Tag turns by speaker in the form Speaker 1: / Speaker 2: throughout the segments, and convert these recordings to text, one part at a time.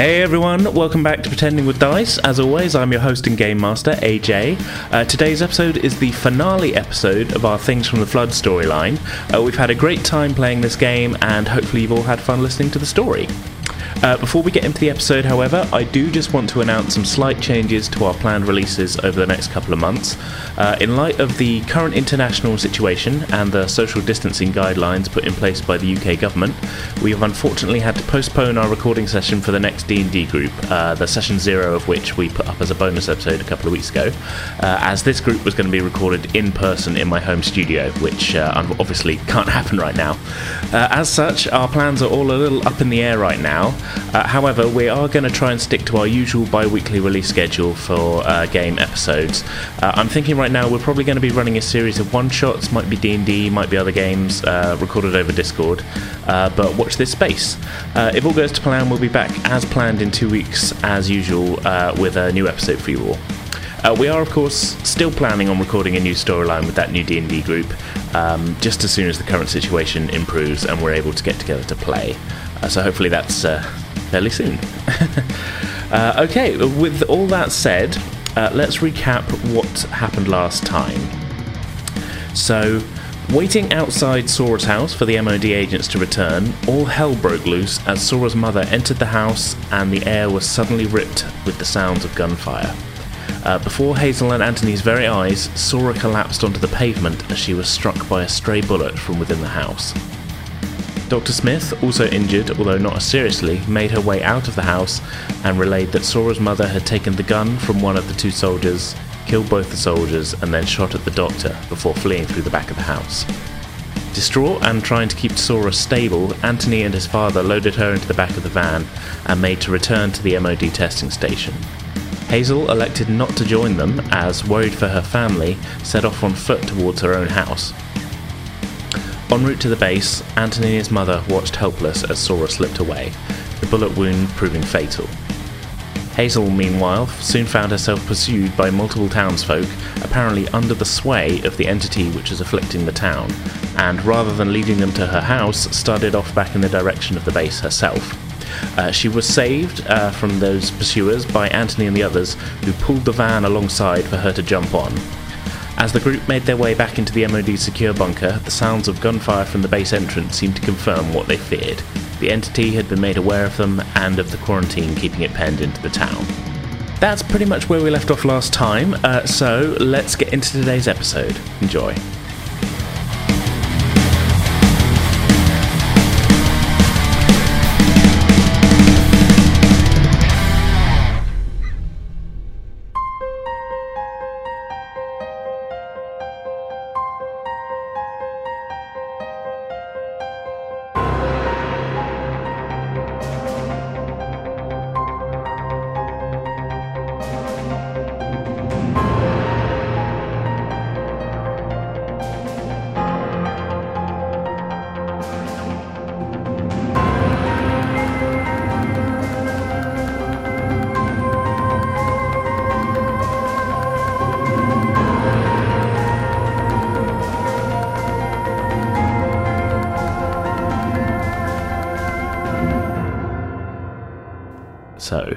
Speaker 1: Hey everyone, welcome back to Pretending with Dice. As always, I'm your host and game master, AJ. Uh, today's episode is the finale episode of our Things from the Flood storyline. Uh, we've had a great time playing this game, and hopefully, you've all had fun listening to the story. Uh, before we get into the episode, however, I do just want to announce some slight changes to our planned releases over the next couple of months. Uh, in light of the current international situation and the social distancing guidelines put in place by the UK government, we have unfortunately had to postpone our recording session for the next D&D group, uh, the session zero of which we put up as a bonus episode a couple of weeks ago, uh, as this group was going to be recorded in person in my home studio, which uh, obviously can't happen right now. Uh, as such, our plans are all a little up in the air right now. Uh, however, we are going to try and stick to our usual bi weekly release schedule for uh, game episodes. Uh, I'm thinking right now we're probably going to be running a series of one shots, might be D&D, might be other games uh, recorded over Discord, uh, but watch this space. Uh, if all goes to plan, we'll be back as planned in two weeks, as usual, with a new episode for you all. Uh, we are, of course, still planning on recording a new storyline with that new D&D group, um, just as soon as the current situation improves and we're able to get together to play. Uh, so hopefully that's uh, fairly soon. uh, okay, with all that said, uh, let's recap what happened last time. So, waiting outside Sora's house for the MOD agents to return, all hell broke loose as Sora's mother entered the house and the air was suddenly ripped with the sounds of gunfire. Uh, before Hazel and Anthony's very eyes, Sora collapsed onto the pavement as she was struck by a stray bullet from within the house. Dr. Smith, also injured, although not seriously, made her way out of the house and relayed that Sora's mother had taken the gun from one of the two soldiers, killed both the soldiers, and then shot at the doctor before fleeing through the back of the house. Distraught and trying to keep Sora stable, Anthony and his father loaded her into the back of the van and made to return to the MOD testing station. Hazel elected not to join them as, worried for her family, set off on foot towards her own house. En route to the base, his mother watched helpless as Sora slipped away, the bullet wound proving fatal. Hazel, meanwhile, soon found herself pursued by multiple townsfolk, apparently under the sway of the entity which was afflicting the town, and rather than leading them to her house, started off back in the direction of the base herself. Uh, she was saved uh, from those pursuers by Anthony and the others, who pulled the van alongside for her to jump on. As the group made their way back into the MOD secure bunker, the sounds of gunfire from the base entrance seemed to confirm what they feared. The entity had been made aware of them and of the quarantine keeping it penned into the town. That's pretty much where we left off last time, uh, so let's get into today's episode. Enjoy. So,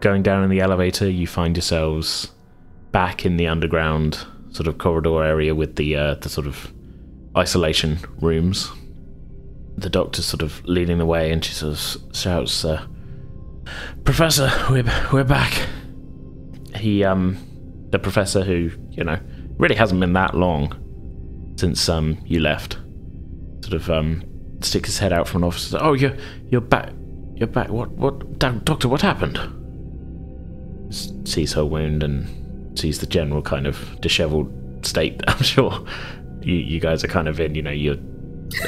Speaker 1: going down in the elevator, you find yourselves back in the underground sort of corridor area with the uh, the sort of isolation rooms. The doctor's sort of leading the way, and she sort of shouts, uh, "Professor, we're we're back." He, um, the professor, who you know really hasn't been that long since um you left, sort of um sticks his head out from an office. Oh, you're you're back. You're back. What? What? Doctor, what happened? S- sees her wound and sees the general kind of disheveled state. I'm sure you, you guys are kind of in. You know, you're.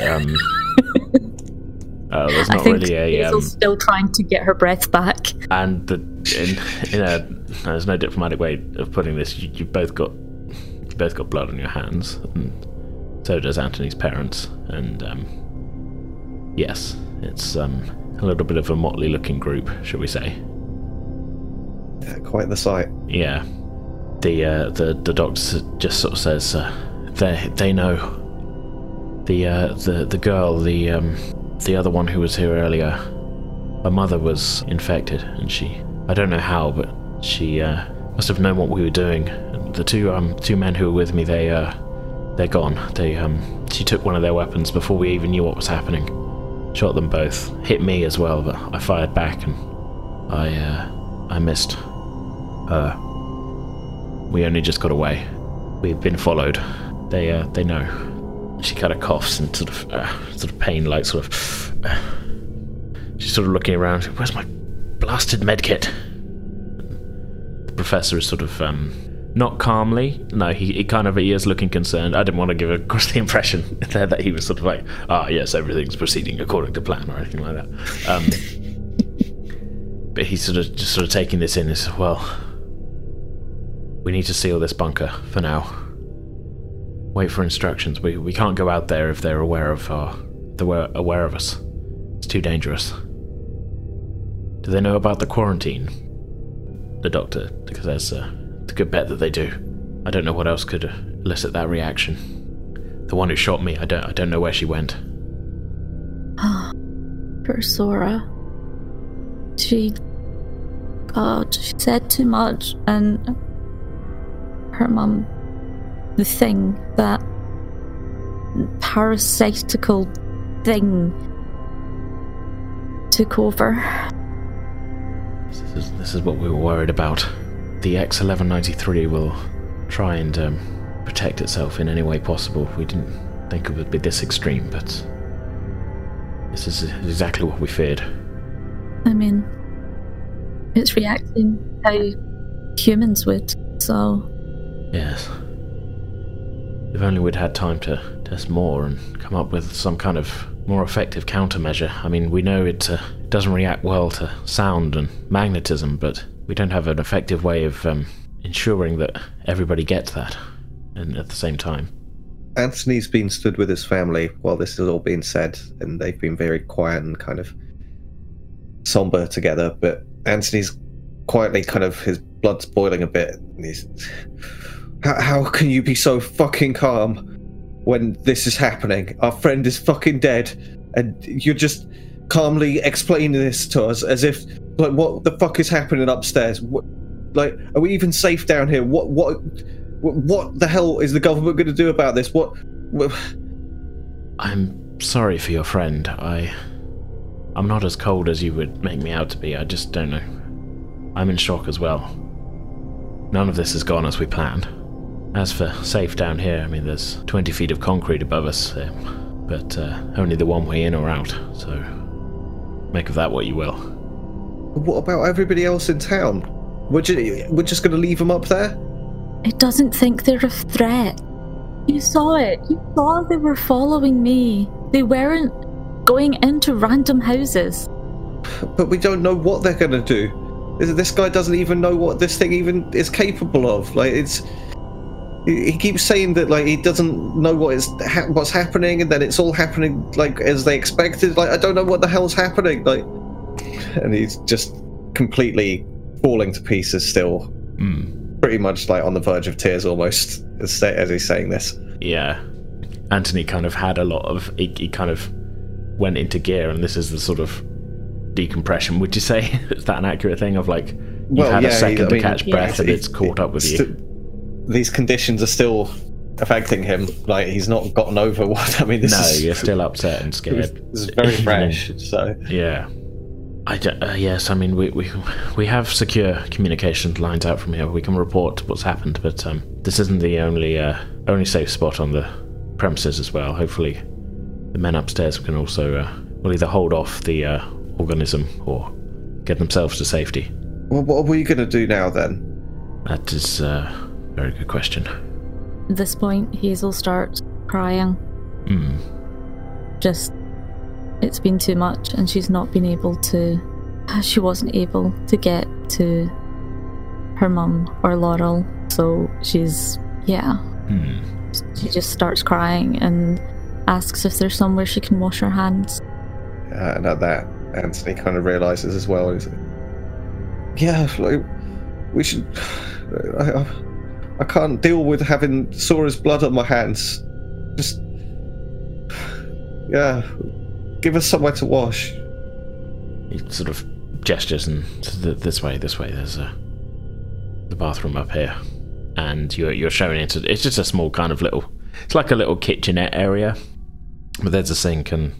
Speaker 1: Um, uh, there's not
Speaker 2: I think
Speaker 1: really a. Um,
Speaker 2: Hazel's still trying to get her breath back.
Speaker 1: and the in, in a there's no diplomatic way of putting this. You, you've both got you both got blood on your hands, and so does Anthony's parents. And um, yes, it's um, a little bit of a motley looking group, shall we say?
Speaker 3: Yeah, quite the sight.
Speaker 1: Yeah. The uh, the the doctor just sort of says uh, they they know. The uh, the the girl, the um, the other one who was here earlier, her mother was infected, and she, I don't know how, but she uh, must have known what we were doing. The two um two men who were with me, they uh, they're gone. They um, she took one of their weapons before we even knew what was happening. Shot them both. Hit me as well, but I fired back and I uh, I missed her. We only just got away. We've been followed. They uh, they know. She kind of coughs and sort of uh, sort of pain, like sort of. Uh, she's sort of looking around. Where's my blasted medkit? The professor is sort of um, not calmly. No, he, he kind of he is looking concerned. I didn't want to give across the impression there that he was sort of like, ah, yes, everything's proceeding according to plan or anything like that. Um, but he's sort of just sort of taking this in. As well, we need to seal this bunker for now. Wait for instructions. We we can't go out there if they're aware of our they're aware of us. It's too dangerous. Do they know about the quarantine? The doctor, because there's a, a good bet that they do. I don't know what else could elicit that reaction. The one who shot me, I don't I don't know where she went.
Speaker 2: Poor Sora. She. God, she said too much, and her mum. The thing, that parasitical thing, took over.
Speaker 1: This is, this is what we were worried about. The X1193 will try and um, protect itself in any way possible. We didn't think it would be this extreme, but this is exactly what we feared.
Speaker 2: I mean, it's reacting how humans would, so.
Speaker 1: Yes. If only we'd had time to test more and come up with some kind of more effective countermeasure. I mean, we know it uh, doesn't react well to sound and magnetism, but we don't have an effective way of um, ensuring that everybody gets that and at the same time.
Speaker 3: Anthony's been stood with his family while this has all been said, and they've been very quiet and kind of somber together. But Anthony's quietly kind of his blood's boiling a bit. And he's, how, how can you be so fucking calm when this is happening? Our friend is fucking dead, and you're just calmly explaining this to us as if like what the fuck is happening upstairs? What, like, are we even safe down here? What what what, the hell is the government going to do about this? What, what?
Speaker 1: I'm sorry for your friend. I. I'm not as cold as you would make me out to be. I just don't know. I'm in shock as well. None of this has gone as we planned. As for safe down here, I mean, there's 20 feet of concrete above us, but uh, only the one way in or out, so make of that what you will.
Speaker 3: What about everybody else in town? We're, ju- we're just going to leave them up there?
Speaker 2: It doesn't think they're a threat. You saw it. You saw they were following me. They weren't going into random houses.
Speaker 3: But we don't know what they're going to do. This guy doesn't even know what this thing even is capable of. Like it's, he keeps saying that like he doesn't know what is ha- what's happening, and then it's all happening like as they expected. Like I don't know what the hell's happening. Like, and he's just completely falling to pieces still.
Speaker 1: Hmm.
Speaker 3: Pretty much like on the verge of tears almost as, as he's saying this.
Speaker 1: Yeah. Anthony kind of had a lot of. He, he kind of went into gear, and this is the sort of decompression. Would you say is that an accurate thing of like you've
Speaker 3: Well,
Speaker 1: had
Speaker 3: yeah,
Speaker 1: a second to
Speaker 3: mean,
Speaker 1: catch
Speaker 2: yeah,
Speaker 1: breath and
Speaker 3: it's-
Speaker 1: it's caught up with you?
Speaker 3: These conditions are still affecting him. Like he's not gotten over what. I mean, this
Speaker 1: no,
Speaker 3: is
Speaker 1: you're still upset and
Speaker 3: this
Speaker 1: scared.
Speaker 3: is very fresh. So
Speaker 1: Yeah. I d- uh, yes, I mean we, we we have secure communication lines out from here. We can report what's happened, but um, this isn't the only uh, only safe spot on the premises as well. Hopefully, the men upstairs can also uh, will either hold off the uh, organism or get themselves to safety.
Speaker 3: well, what are we going to do now then?
Speaker 1: That is uh, a very good question.
Speaker 2: At this point, Hazel starts crying.
Speaker 1: Hmm.
Speaker 2: Just, it's been too much, and she's not been able to. She wasn't able to get to her mum or Laurel, so she's, yeah.
Speaker 1: Hmm.
Speaker 2: She just starts crying and asks if there's somewhere she can wash her hands.
Speaker 3: Uh, and at that, Anthony kind of realizes as well. He's like, yeah, like we should. I, I, I can't deal with having Sora's blood on my hands. Just, yeah, give us somewhere to wash.
Speaker 1: he sort of gestures and this way, this way. There's a the bathroom up here, and you're you're showing into. It's just a small kind of little. It's like a little kitchenette area, but there's a sink and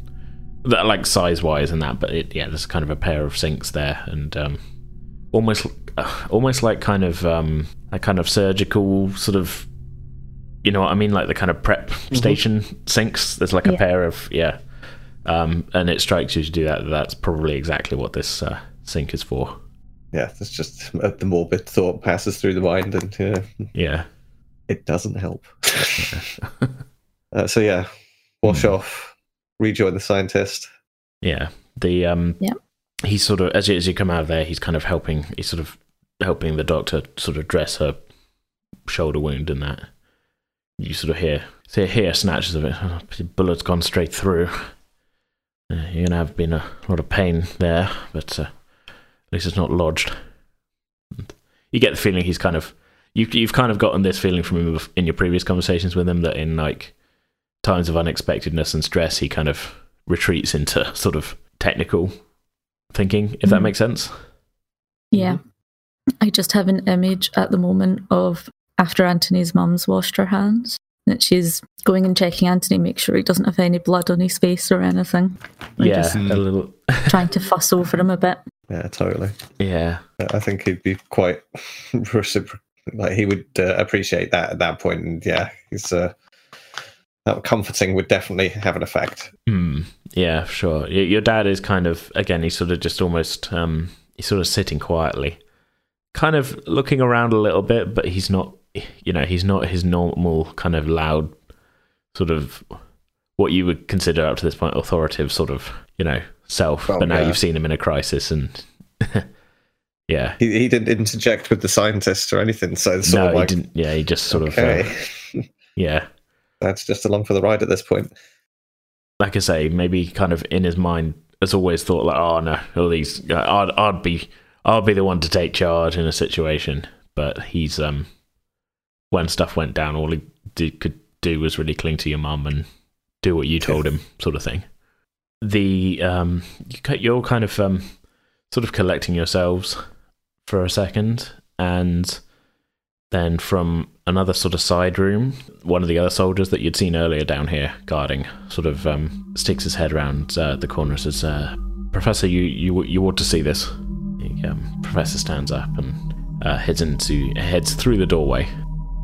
Speaker 1: that like size wise and that. But it, yeah, there's kind of a pair of sinks there, and um, almost uh, almost like kind of um, a kind of surgical sort of. You know what I mean? Like the kind of prep station sinks. There's like a pair of yeah, um, and it strikes you to do that. That's probably exactly what this uh, sink is for.
Speaker 3: Yeah, it's just uh, the morbid thought passes through the mind, and yeah,
Speaker 1: Yeah.
Speaker 3: it doesn't help. uh, so yeah, wash off, rejoin the scientist.
Speaker 1: Yeah. The um
Speaker 2: Yeah.
Speaker 1: he's sort of as you, as you come out of there, he's kind of helping he's sort of helping the doctor sort of dress her shoulder wound and that. You sort of hear so hear snatches of it. Oh, the bullet's gone straight through. Uh, you're gonna have been a lot of pain there, but uh, at least it's not lodged. And you get the feeling he's kind of you've you've kind of gotten this feeling from him in your previous conversations with him that in like times of unexpectedness and stress, he kind of retreats into sort of technical thinking, if that
Speaker 2: Mhm.
Speaker 1: makes sense.
Speaker 2: Yeah. I just have an image at the moment of after Anthony's mum's washed her hands. That she's going and checking Anthony, make sure he doesn't have any blood on his face or anything. Like
Speaker 1: yeah,
Speaker 2: just
Speaker 1: a little.
Speaker 2: trying to fuss over him a bit.
Speaker 3: Yeah, totally.
Speaker 1: yeah,
Speaker 3: I think he'd be quite recipro- like he would uh, appreciate that at that point, and yeah, he's uh, that comforting would definitely have an effect.
Speaker 1: Hmm. yeah, sure. Your dad is kind of again. He's sort of just almost. Um, he's sort of sitting quietly, kind of looking around a little bit, but he's not. You know, he's not his normal kind of loud, sort of what you would consider up to this point authoritative sort of you know self.
Speaker 3: Oh,
Speaker 1: but now
Speaker 3: yeah.
Speaker 1: you've seen him in a crisis, and yeah,
Speaker 3: He, he didn't interject with the scientist or anything, so it's
Speaker 1: no,
Speaker 3: of like
Speaker 1: he didn't. Yeah, he just sort
Speaker 3: okay,
Speaker 1: of. Uh, yeah,
Speaker 3: that's just along for the ride at this point.
Speaker 1: like I say, maybe kind of in his mind has always thought like, oh no, all these, I'd, I'd be, I'd be the one to take charge in a situation. But he's, um, when stuff went down, all he did, could do was really cling to your mum and do what you told him, sort of thing. The, um, you're kind of, um, sort of collecting yourselves for a second, and then from another sort of side room, one of the other soldiers that you'd seen earlier down here guarding sort of um, sticks his head around uh, the corner and says, uh, "Professor, you you you ought to see this." The um, professor stands up and uh, heads into heads through the doorway.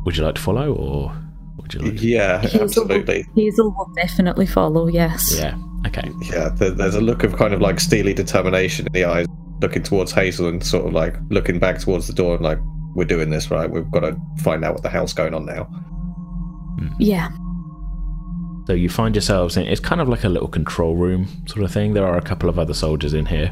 Speaker 1: Would you like to follow, or would you like? To...
Speaker 3: Yeah,
Speaker 2: Hazel,
Speaker 3: absolutely.
Speaker 2: Hazel will definitely follow, yes.
Speaker 1: Yeah. Okay.
Speaker 3: Yeah, there, there's a look of kind of like steely determination in the eyes, looking towards Hazel and sort of like looking back towards the door and like, we're doing this right. We've got to find out what the hell's going on now. Hmm.
Speaker 2: Yeah.
Speaker 1: So you find yourselves in it's kind of like a little control room sort of thing. There are a couple of other soldiers in here,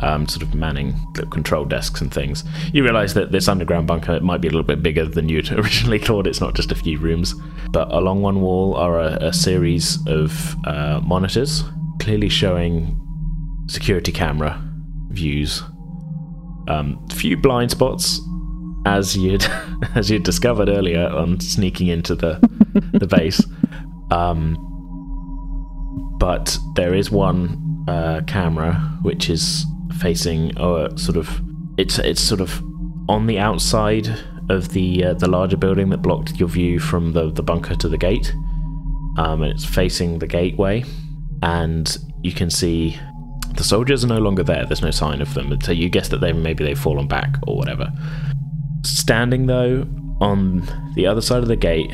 Speaker 1: um, sort of manning the control desks and things. You realise that this underground bunker it might be a little bit bigger than you'd originally thought. It's not just a few rooms, but along one wall are a, a series of uh, monitors, clearly showing security camera views. Um, few blind spots, as you'd as you'd discovered earlier on sneaking into the the base. Um, but there is one uh, camera which is facing uh, sort of it's it's sort of on the outside of the uh, the larger building that blocked your view from the the bunker to the gate. Um, and it's facing the gateway, and you can see the soldiers are no longer there. There's no sign of them. So you guess that they maybe they've fallen back or whatever. Standing though on the other side of the gate,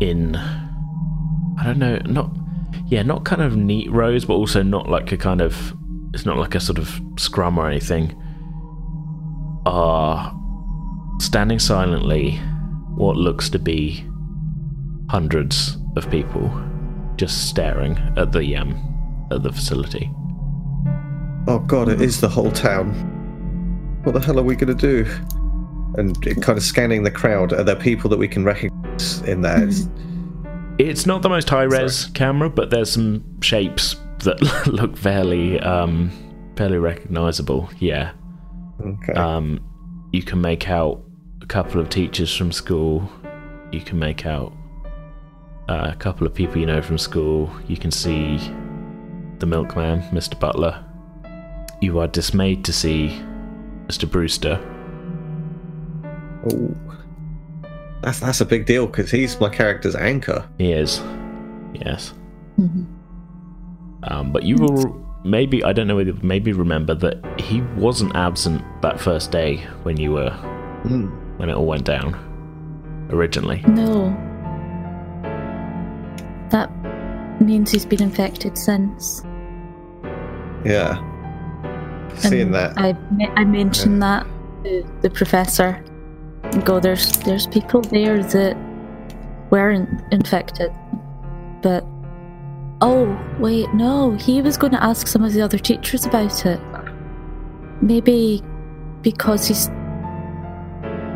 Speaker 1: in I don't know, not yeah, not kind of neat rows, but also not like a kind of it's not like a sort of scrum or anything. Are standing silently what looks to be hundreds of people just staring at the um at the facility.
Speaker 3: Oh god, it is the whole town. What the hell are we going to do? And kind of scanning the crowd. Are there people that we can recognize in there? It's-
Speaker 1: It's not the most high res camera, but there's some shapes that look fairly um fairly recognizable. Yeah.
Speaker 3: Okay.
Speaker 1: Um, you can make out a couple of teachers from school. You can make out uh, a couple of people you know from school. You can see the milkman, Mr. Butler. you are dismayed to see Mr. Brewster.
Speaker 3: Oh, that's that's a big deal because he's my character's anchor.
Speaker 1: He is. Yes.
Speaker 2: hmm
Speaker 1: Um, but you will maybe, I don't know whether maybe remember that he wasn't absent that first day when you were,
Speaker 3: Hmm.
Speaker 1: when it all went down. Originally.
Speaker 2: No. That means he's been infected since.
Speaker 3: Yeah. Seeing that,
Speaker 2: I, I mentioned that to the professor. And go, there's there's people there that weren't infected, but oh wait, no, he was going to ask some of the other teachers about it. Maybe because he's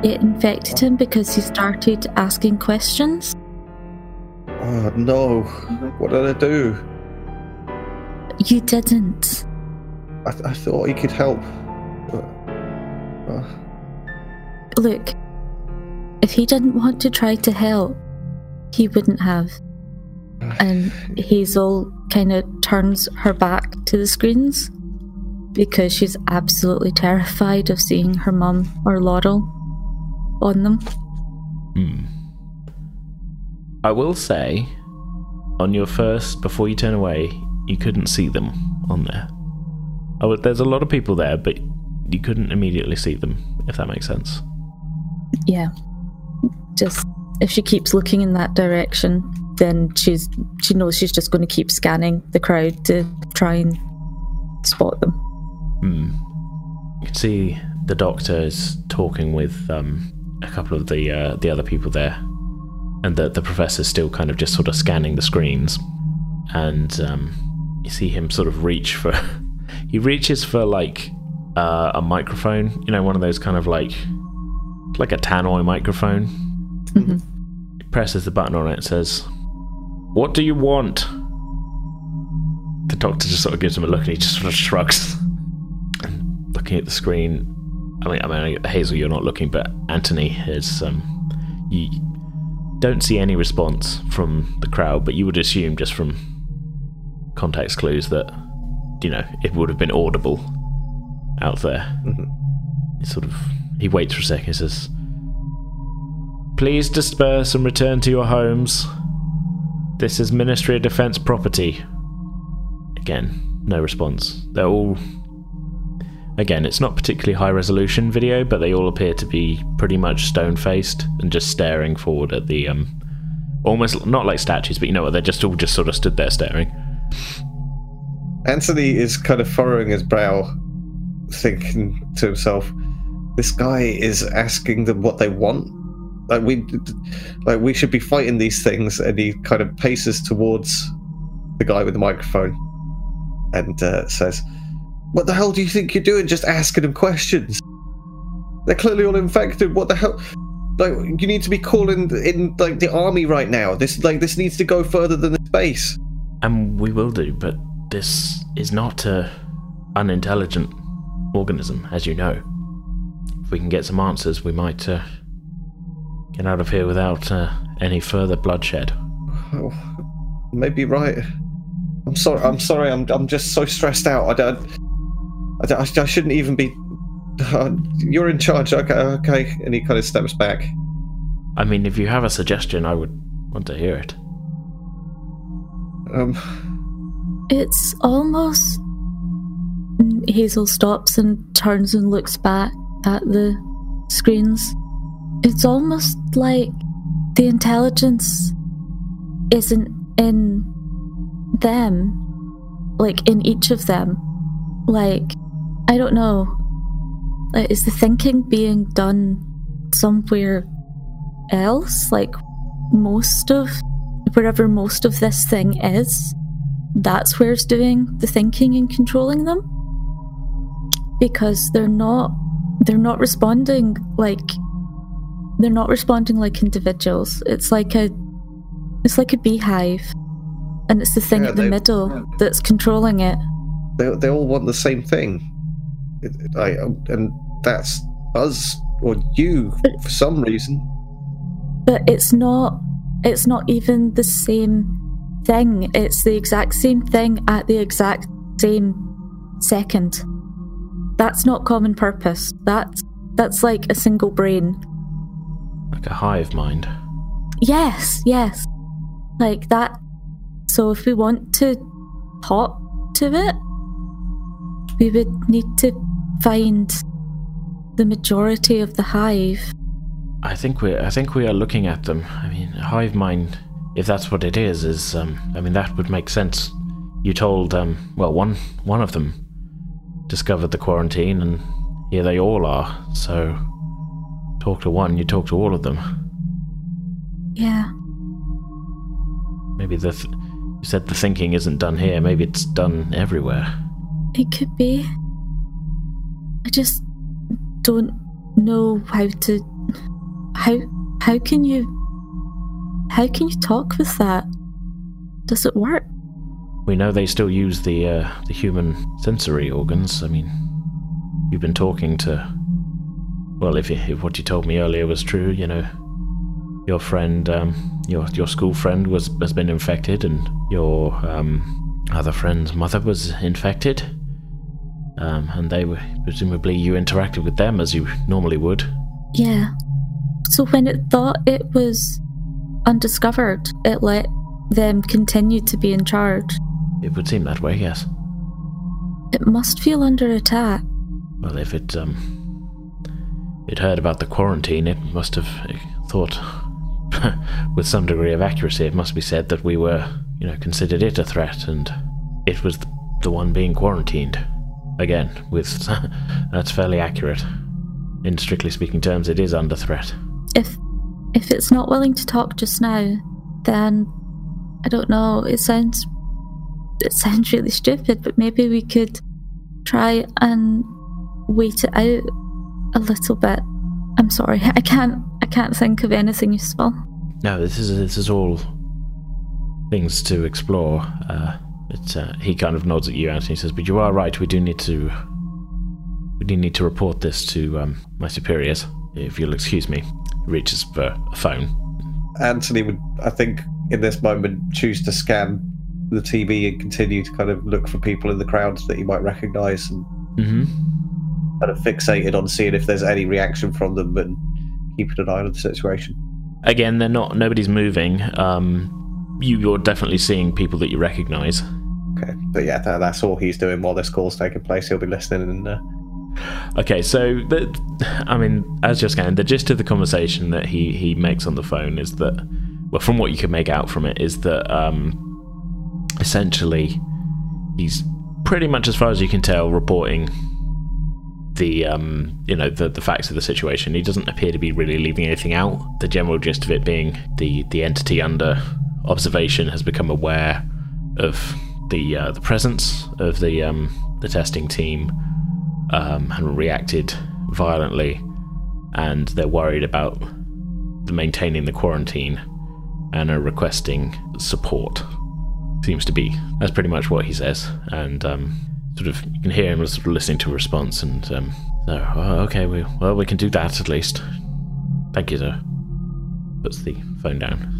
Speaker 2: it infected him because he started asking questions.
Speaker 3: oh no, what did I do?
Speaker 2: You didn't.
Speaker 3: I, I thought he could help. But, uh,
Speaker 2: Look, if he didn't want to try to help, he wouldn't have. And Hazel kind of turns her back to the screens because she's absolutely terrified of seeing her mum or Laurel on them.
Speaker 1: Hmm. I will say, on your first, before you turn away, you couldn't see them on there. Oh, there's a lot of people there, but you couldn't immediately see them, if that makes sense.
Speaker 2: Yeah. Just if she keeps looking in that direction, then she's she knows she's just going to keep scanning the crowd to try and spot them.
Speaker 1: Hmm. You can see the doctor is talking with um, a couple of the uh, the other people there, and the the professor's still kind of just sort of scanning the screens, and um, you see him sort of reach for. he reaches for like uh, a microphone, you know, one of those kind of like like a tannoy microphone.
Speaker 2: Mhm.
Speaker 1: He presses the button on it and says, "What do you want?" The doctor just sort of gives him a look and he just sort of shrugs. And looking at the screen, I mean, I mean, Hazel, you're not looking, but Anthony is. Um, you don't see any response from the crowd, but you would assume just from context clues that you know it would have been audible out there.
Speaker 3: mhm.
Speaker 1: He sort of he waits for a second. He says, "Please disperse and return to your homes. This is Ministry of Defense property." Again, no response. They're all. Again, it's not particularly high resolution video, but they all appear to be pretty much stone faced and just staring forward at the um, almost not like statues, but you know what? They're just all just sort of stood there staring.
Speaker 3: Anthony is kind of furrowing his brow, thinking to himself, "This guy is asking them what they want. Like we, like we should be fighting these things." And he kind of paces towards the guy with the microphone and uh, says, "What the hell do you think you're doing? Just asking them questions? They're clearly all infected. What the hell?" Like you need to be calling in like the army right now. This like this needs to go further than the space.
Speaker 1: And we will do, but this is not a unintelligent organism, as you know. If we can get some answers, we might uh, get out of here without uh, any further bloodshed.
Speaker 3: Oh, maybe right. I'm sorry. I'm sorry. I'm. I'm just so stressed out. I don't. I, don't- I shouldn't even be. Uh, you're in charge. Okay. Okay. And he kind of steps back.
Speaker 1: I mean, if you have a suggestion, I would want to hear it.
Speaker 3: Um.
Speaker 2: It's almost. Hazel stops and turns and looks back at the screens. It's almost like the intelligence isn't in them, like in each of them. Like, I don't know. Is the thinking being done somewhere else? Like, most of wherever most of this thing is, that's where it's doing the thinking and controlling them. Because they're not they're not responding like they're not responding like individuals. It's like a it's like a beehive. And it's the thing
Speaker 3: Yeah,
Speaker 2: at the
Speaker 3: they-
Speaker 2: middle that's controlling it.
Speaker 3: They. They all want the same thing. It, I. Um, and that's us or you for some reason.
Speaker 2: But it's not it's not even the same thing. It's the exact same thing at the exact same second. that's not common purpose. That's that's like a single brain.
Speaker 1: Like a hive mind.
Speaker 2: Yes, yes. Like that. So if we want to talk to it, we would need to find the majority of the hive.
Speaker 1: I think we I think we are looking at them. I mean, hive mind, if that's what it is, is um, I mean that would make sense. You told um, well one one of them discovered the quarantine, and here they all are. So talk to one, you talk to all of them.
Speaker 2: Yeah.
Speaker 1: Maybe the th- you said the thinking isn't done here. Maybe it's done everywhere.
Speaker 2: It could be. I just don't know how to how how can you how can you talk with that? Does it work?
Speaker 1: We know they still use the uh, the human sensory organs. I mean, you've been talking to. Well, if, if what you told me earlier was true, you know, your friend, um, your your school friend was has been infected, and your um, other friend's mother was infected. Um, and they were presumably you interacted with them as you normally would.
Speaker 2: Yeah. So when it thought it was undiscovered, it let them continue to be in charge.
Speaker 1: It would seem that way, yes.
Speaker 2: It must feel under attack.
Speaker 1: Well, if it um, it heard about the quarantine, it must have thought, with some degree of accuracy, it must be said that we were, you know, considered it a threat, and it was the one being quarantined. Again, with that's fairly accurate. In strictly speaking terms, it is under threat.
Speaker 2: If if it's not willing to talk just now, then I don't know. It sounds it sounds really stupid, but maybe we could try and wait it out a little bit. I'm sorry, I can't I can't think of anything useful.
Speaker 1: No, this is this is all things to explore. Uh, it's, uh, he kind of nods at you, and he says, "But you are right. We do need to we do need to report this to um, my superiors. If you'll excuse me." He reaches for a phone.
Speaker 3: Anthony would, I think, in this moment, choose to scan the TV and continue to kind of look for people in the crowds that he might recognise and
Speaker 1: Mm-hmm.
Speaker 3: Kind of fixated on seeing if there's any reaction from them and keeping an eye on the situation.
Speaker 1: Again, they're not. Nobody's moving. Um, you, you're definitely seeing people that you recognise.
Speaker 3: Okay, but yeah, that, that's all he's doing while this call's taking place. He'll be listening and uh,
Speaker 1: Okay, so the, I mean, as you're scanning, the gist of the conversation that he he makes on the phone is that, well, from what you can make out from it, is that um, essentially he's pretty much, as far as you can tell, reporting the um, you know the the facts of the situation. He doesn't appear to be really leaving anything out. The general gist of it being the the entity under observation has become aware of the uh, the presence of the um, the testing team um, and reacted violently, and they're worried about maintaining the quarantine and are requesting support. Seems to be that's pretty much what he says, and um, sort of you can hear him sort of listening to a response, and um, so oh, okay, we well we can do that at least. Thank you, sir. Puts the phone down.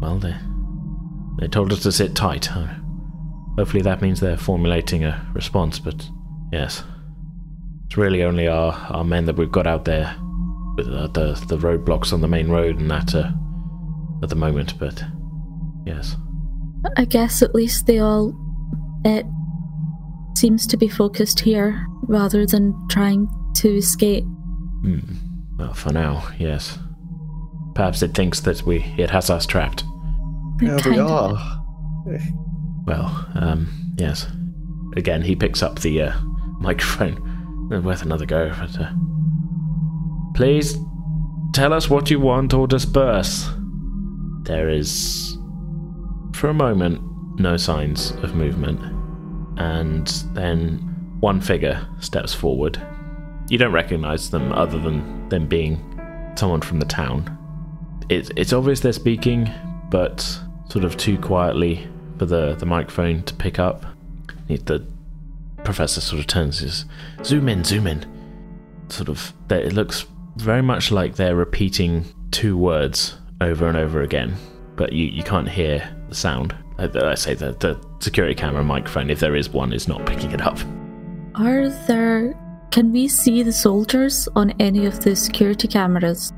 Speaker 1: Well, they they told us to sit tight. Uh, Hopefully that means they're formulating a response, but yes. It's really only our, our men that we've got out there with uh, the, the roadblocks on the main road and that uh, at the moment, but yes.
Speaker 2: I guess at least they all. It seems to be focused here rather than trying to escape.
Speaker 1: Hmm. Well, for now, yes. Perhaps it thinks that we it has us trapped.
Speaker 3: yeah, we are.
Speaker 1: Well, um, yes. Again, he picks up the uh, microphone. Worth another go, but uh, please tell us what you want or disperse. There is, for a moment, no signs of movement, and then one figure steps forward. You don't recognize them other than them being someone from the town. It's it's obvious they're speaking, but sort of too quietly for the, the microphone to pick up. The professor sort of turns his zoom in, zoom in. Sort of, it looks very much like they're repeating two words over and over again, but you, you can't hear the sound. I, I say the, the security camera microphone, if there is one, is not picking it up.
Speaker 2: Are there. Can we see the soldiers on any of the security cameras?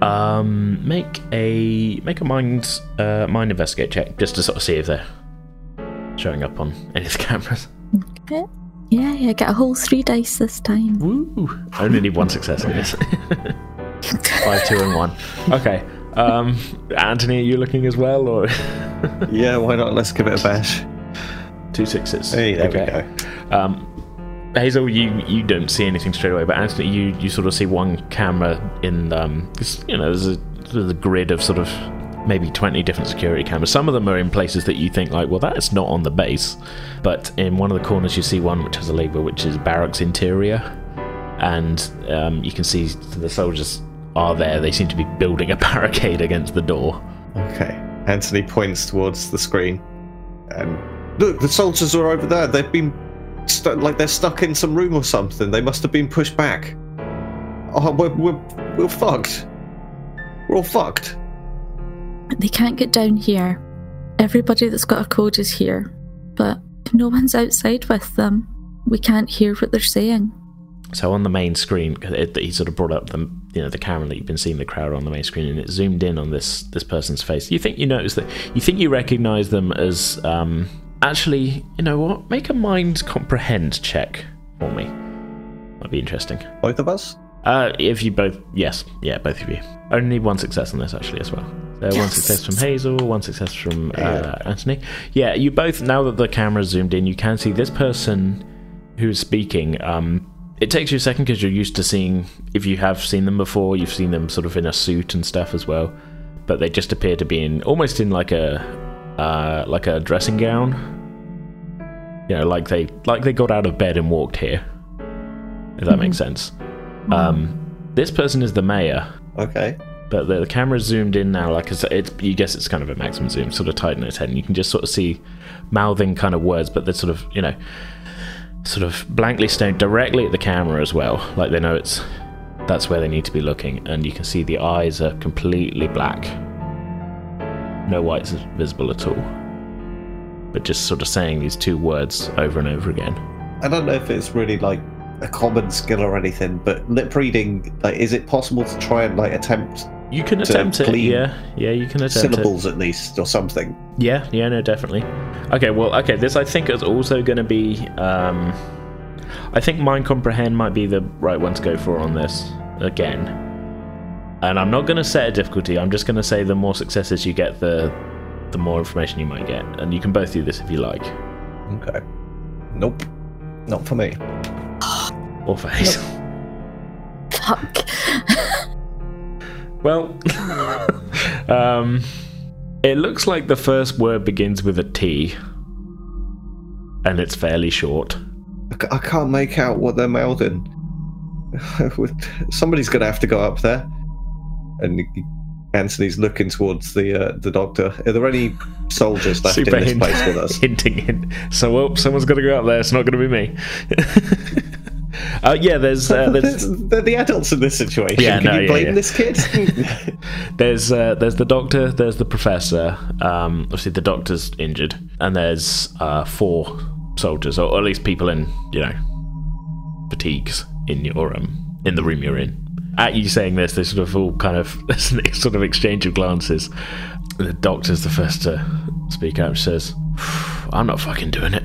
Speaker 1: Um, make a make a mind uh, mind investigate check just to sort of see if they're showing up on any of the cameras.
Speaker 2: Okay. Yeah, yeah, get a whole three dice this time.
Speaker 1: Woo! I only need one success on this. Five, two, and one. Okay. Um, Anthony, are you looking as well, or
Speaker 3: Yeah, why not? Let's give it a bash.
Speaker 1: two sixes?
Speaker 3: Hey, there
Speaker 1: okay.
Speaker 3: we go.
Speaker 1: Um, Hazel, you you don't see anything straight away, but Anthony, you you sort of see one camera in um, this, you know, there's a, there's a grid of sort of maybe 20 different security cameras. Some of them are in places that you think like, well, that is not on the base, but in one of the corners you see one which has a label which is barracks interior, and um, you can see the soldiers are there. They seem to be building a barricade against the door.
Speaker 3: Okay. Anthony points towards the screen. And look, the soldiers are over there. They've been stu- like they're stuck in some room or something. They must have been pushed back. Oh, we're we're, we're fucked. We're all fucked.
Speaker 2: They can't get down here. Everybody that's got a code is here. But if no one's outside with them, we can't hear what they're saying.
Speaker 1: So on the main screen, it, he sort of brought up the you know the camera that you've been seeing the crowd on the main screen, and it zoomed in on this this person's face. You think you notice that you think you recognise them as um, actually you know what? Make a mind comprehend check for me. Might be interesting.
Speaker 3: Both of us.
Speaker 1: Uh, if you both, yes, yeah, both of you. Only one success on this actually as well. So one success from Hazel, one success from uh,
Speaker 3: Yeah.
Speaker 1: Anthony. Yeah, you both. Now that the camera's zoomed in, you can see this person who's speaking. Um, it takes you a second because you're used to seeing. If you have seen them before, you've seen them sort of in a suit and stuff as well. But they just appear to be in almost in like a uh, like a dressing gown. You know, like they like they got out of bed and walked here. If that makes sense. Um, this person is the mayor,
Speaker 3: Okay.
Speaker 1: but the, the camera's zoomed in now. Like it's, it's, you guess it's kind of a maximum zoom, sort of tight in its head, and you can just sort of see mouthing kind of words, but they're sort of you know, sort of blankly staring directly at the camera as well, like they know it's that's where they need to be looking, and you can see the eyes are completely black, no whites visible at all, but just sort of saying these two words over and over again.
Speaker 3: I don't know if it's really like a common skill or anything, but lip reading, like, is it possible to try and like attempt
Speaker 1: You can attempt it, yeah, yeah, you can attempt it.
Speaker 3: syllables at least or something?
Speaker 1: Yeah, yeah, no, definitely. Okay, well, okay, this I think is also going to be. Um, I think mind comprehend might be the right one to go for on this again. And I'm not going to set a difficulty. I'm just going to say the more successes you get, the the more information you might get, and you can both do this if you like,
Speaker 3: Okay. Nope. Not for me.
Speaker 1: or for Hazel.
Speaker 2: Fuck.
Speaker 1: Well, um, it looks like the first word begins with a T, and it's fairly short.
Speaker 3: I can't make out what they're mouthing. Somebody's going to have to go up there. And Anthony's looking towards the uh, the doctor. Are there any soldiers left
Speaker 1: Super
Speaker 3: in this
Speaker 1: hint-
Speaker 3: place with us?
Speaker 1: hinting in. So, well, someone's got to go up there. It's not going to be me. Uh, yeah, there's uh, there's
Speaker 3: They're the adults in this situation.
Speaker 1: Yeah,
Speaker 3: Can
Speaker 1: no,
Speaker 3: you
Speaker 1: yeah,
Speaker 3: blame
Speaker 1: yeah.
Speaker 3: this kid?
Speaker 1: there's uh, there's the doctor, there's the professor. Um, obviously, the doctor's injured, and there's uh, four soldiers, or at least people in you know fatigues in your um in the room you're in. At you saying this, they sort of all kind of there's an sort of exchange of glances. The doctor's the first to speak up. She says, "I'm not fucking doing it."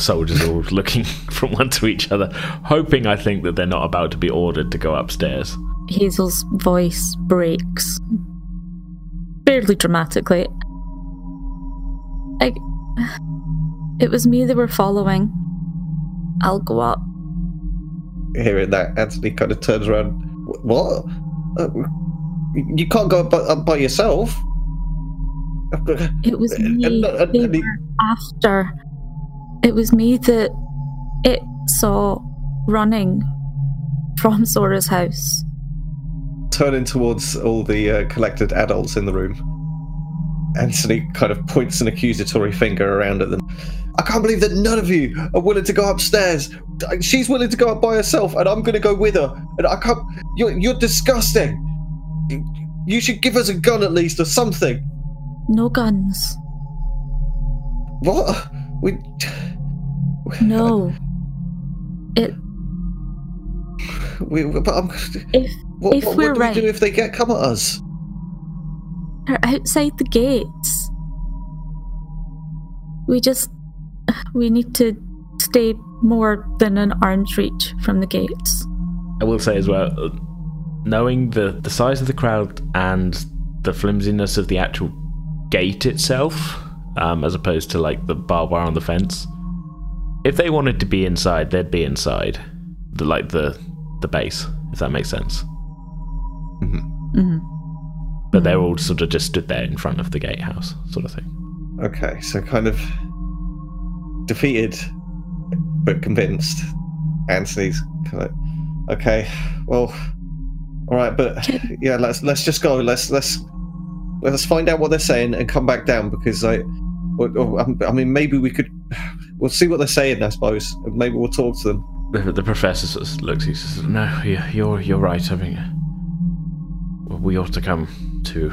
Speaker 1: Soldiers all looking from one to each other, hoping I think that they're not about to be ordered to go upstairs.
Speaker 2: Hazel's voice breaks fairly dramatically. I, it was me they were following. I'll go up.
Speaker 3: Hearing that, Anthony kind of turns around. What? Uh, you can't go up by, up by yourself.
Speaker 2: It was
Speaker 3: And-
Speaker 2: me
Speaker 3: and- and-
Speaker 2: they
Speaker 3: and he-
Speaker 2: were after. It was me that it saw running from Sora's house.
Speaker 3: turning towards all the uh, collected adults in the room. Anthony kind of points an accusatory finger around at them. I can't believe that none of you are willing to go upstairs. She's willing to go up by herself, and I'm going to go with her. And I can't. You're you're disgusting. You- You should give us a gun at least or something.
Speaker 2: No guns.
Speaker 3: What? We.
Speaker 2: No. It
Speaker 3: We, but I'm,
Speaker 2: if
Speaker 3: what,
Speaker 2: if
Speaker 3: what,
Speaker 2: we're
Speaker 3: what do
Speaker 2: right-
Speaker 3: we do if they get come at us?
Speaker 2: they're outside the gates, we just we need to stay more than an arm's reach from the gates.
Speaker 1: I will say as well, uh, knowing the the size of the crowd and the flimsiness of the actual gate itself, um, as opposed to like the barbed wire on the fence. If they wanted to be inside, they'd be inside, the, like the the base, if that makes sense.
Speaker 2: hmm
Speaker 1: But they're all sort of just stood there in front of the gatehouse, sort of thing.
Speaker 3: Okay, so kind of defeated but convinced. Anthony's kind of okay. Well, all right, but yeah, let's let's just go. Let's let's let's find out what they're saying and come back down because I, well, oh, I mean, maybe we could. We'll see what they're saying. I suppose. and Maybe we'll talk to them.
Speaker 1: The, the professor sort of looks. He says, "No, you- you're you're right. I mean, uh, we ought to come to.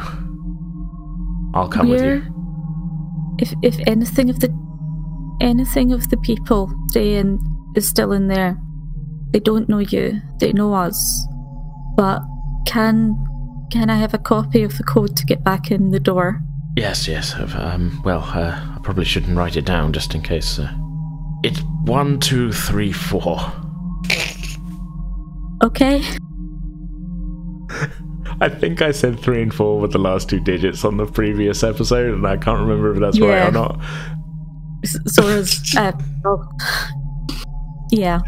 Speaker 1: I'll come with
Speaker 2: We're
Speaker 1: you."
Speaker 2: if if anything of the anything of the people staying is still in there, they don't know you. They know us. But can can I have a copy of the code to get back in the door?
Speaker 1: Yes, yes. Um, well, uh, I probably shouldn't write it down just in case. Uh, it's one, two, three, four.
Speaker 2: Okay.
Speaker 1: I think I said three and four with the last two digits on the previous episode, and I can't remember if that's right or not.
Speaker 2: S- Sora's uh, oh. Yeah.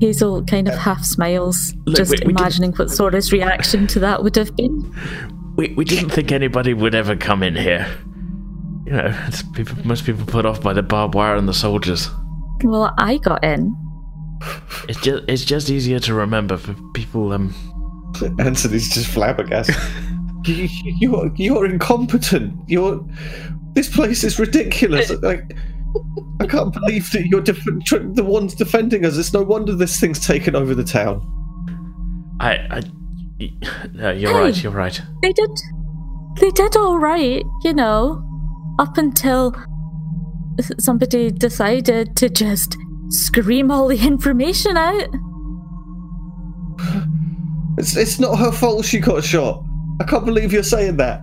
Speaker 2: Hazel kind of half smiles,
Speaker 1: Look,
Speaker 2: just
Speaker 1: we- we
Speaker 2: imagining what Sora's reaction to that would have been.
Speaker 1: We we didn't think anybody would ever come in here. You know, it's people, most people put off by the barbed wire and the soldiers.
Speaker 2: Well, I got in.
Speaker 1: It's just it's just easier to remember for people. Um,
Speaker 3: Anthony's just flabbergasted. you, you- you're you're incompetent. You're. This place is ridiculous. Like, I can't believe that you're def- tr- the ones defending us. It's no wonder this thing's taken over the town.
Speaker 1: I I. No, you're
Speaker 2: Hey.
Speaker 1: right. You're right.
Speaker 2: They did. They did all right, you know, up until somebody decided to just scream all the information out.
Speaker 3: It's it's not her fault she got shot. I can't believe you're saying that.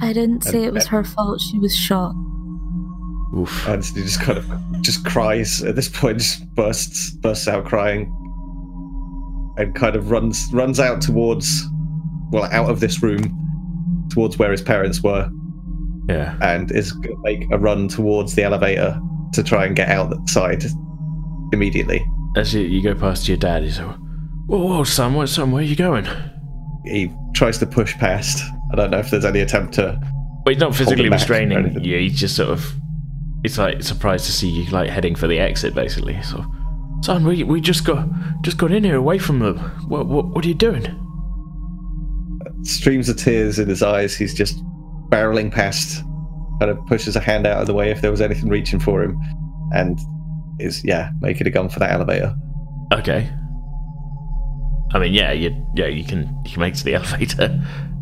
Speaker 2: I didn't say it was her fault she was shot.
Speaker 1: Oof.
Speaker 3: Anthony just kind of just cries at this point, just bursts bursts out crying, and kind of runs runs out towards, well, out of this room, towards where his parents were,
Speaker 1: Yeah.
Speaker 3: and is going to make a run towards the elevator to try and get outside immediately.
Speaker 1: As you, you go past your dad, he's like, "Whoa, whoa, son, where, son, where are you going?"
Speaker 3: He tries to push past. I don't know if there's any attempt to.
Speaker 1: Well, he's not physically
Speaker 3: him back or
Speaker 1: restraining you. He's just sort of. It's like surprised to see you like heading for the exit, basically. So, son, we we just got just got in here away from them. What what what are you doing?
Speaker 3: Streams of tears in his eyes. He's just barreling past, kind of pushes a hand out of the way if there was anything reaching for him, and is yeah making a gun for that elevator.
Speaker 1: Okay. I mean, yeah, you yeah you can you can make it to the elevator.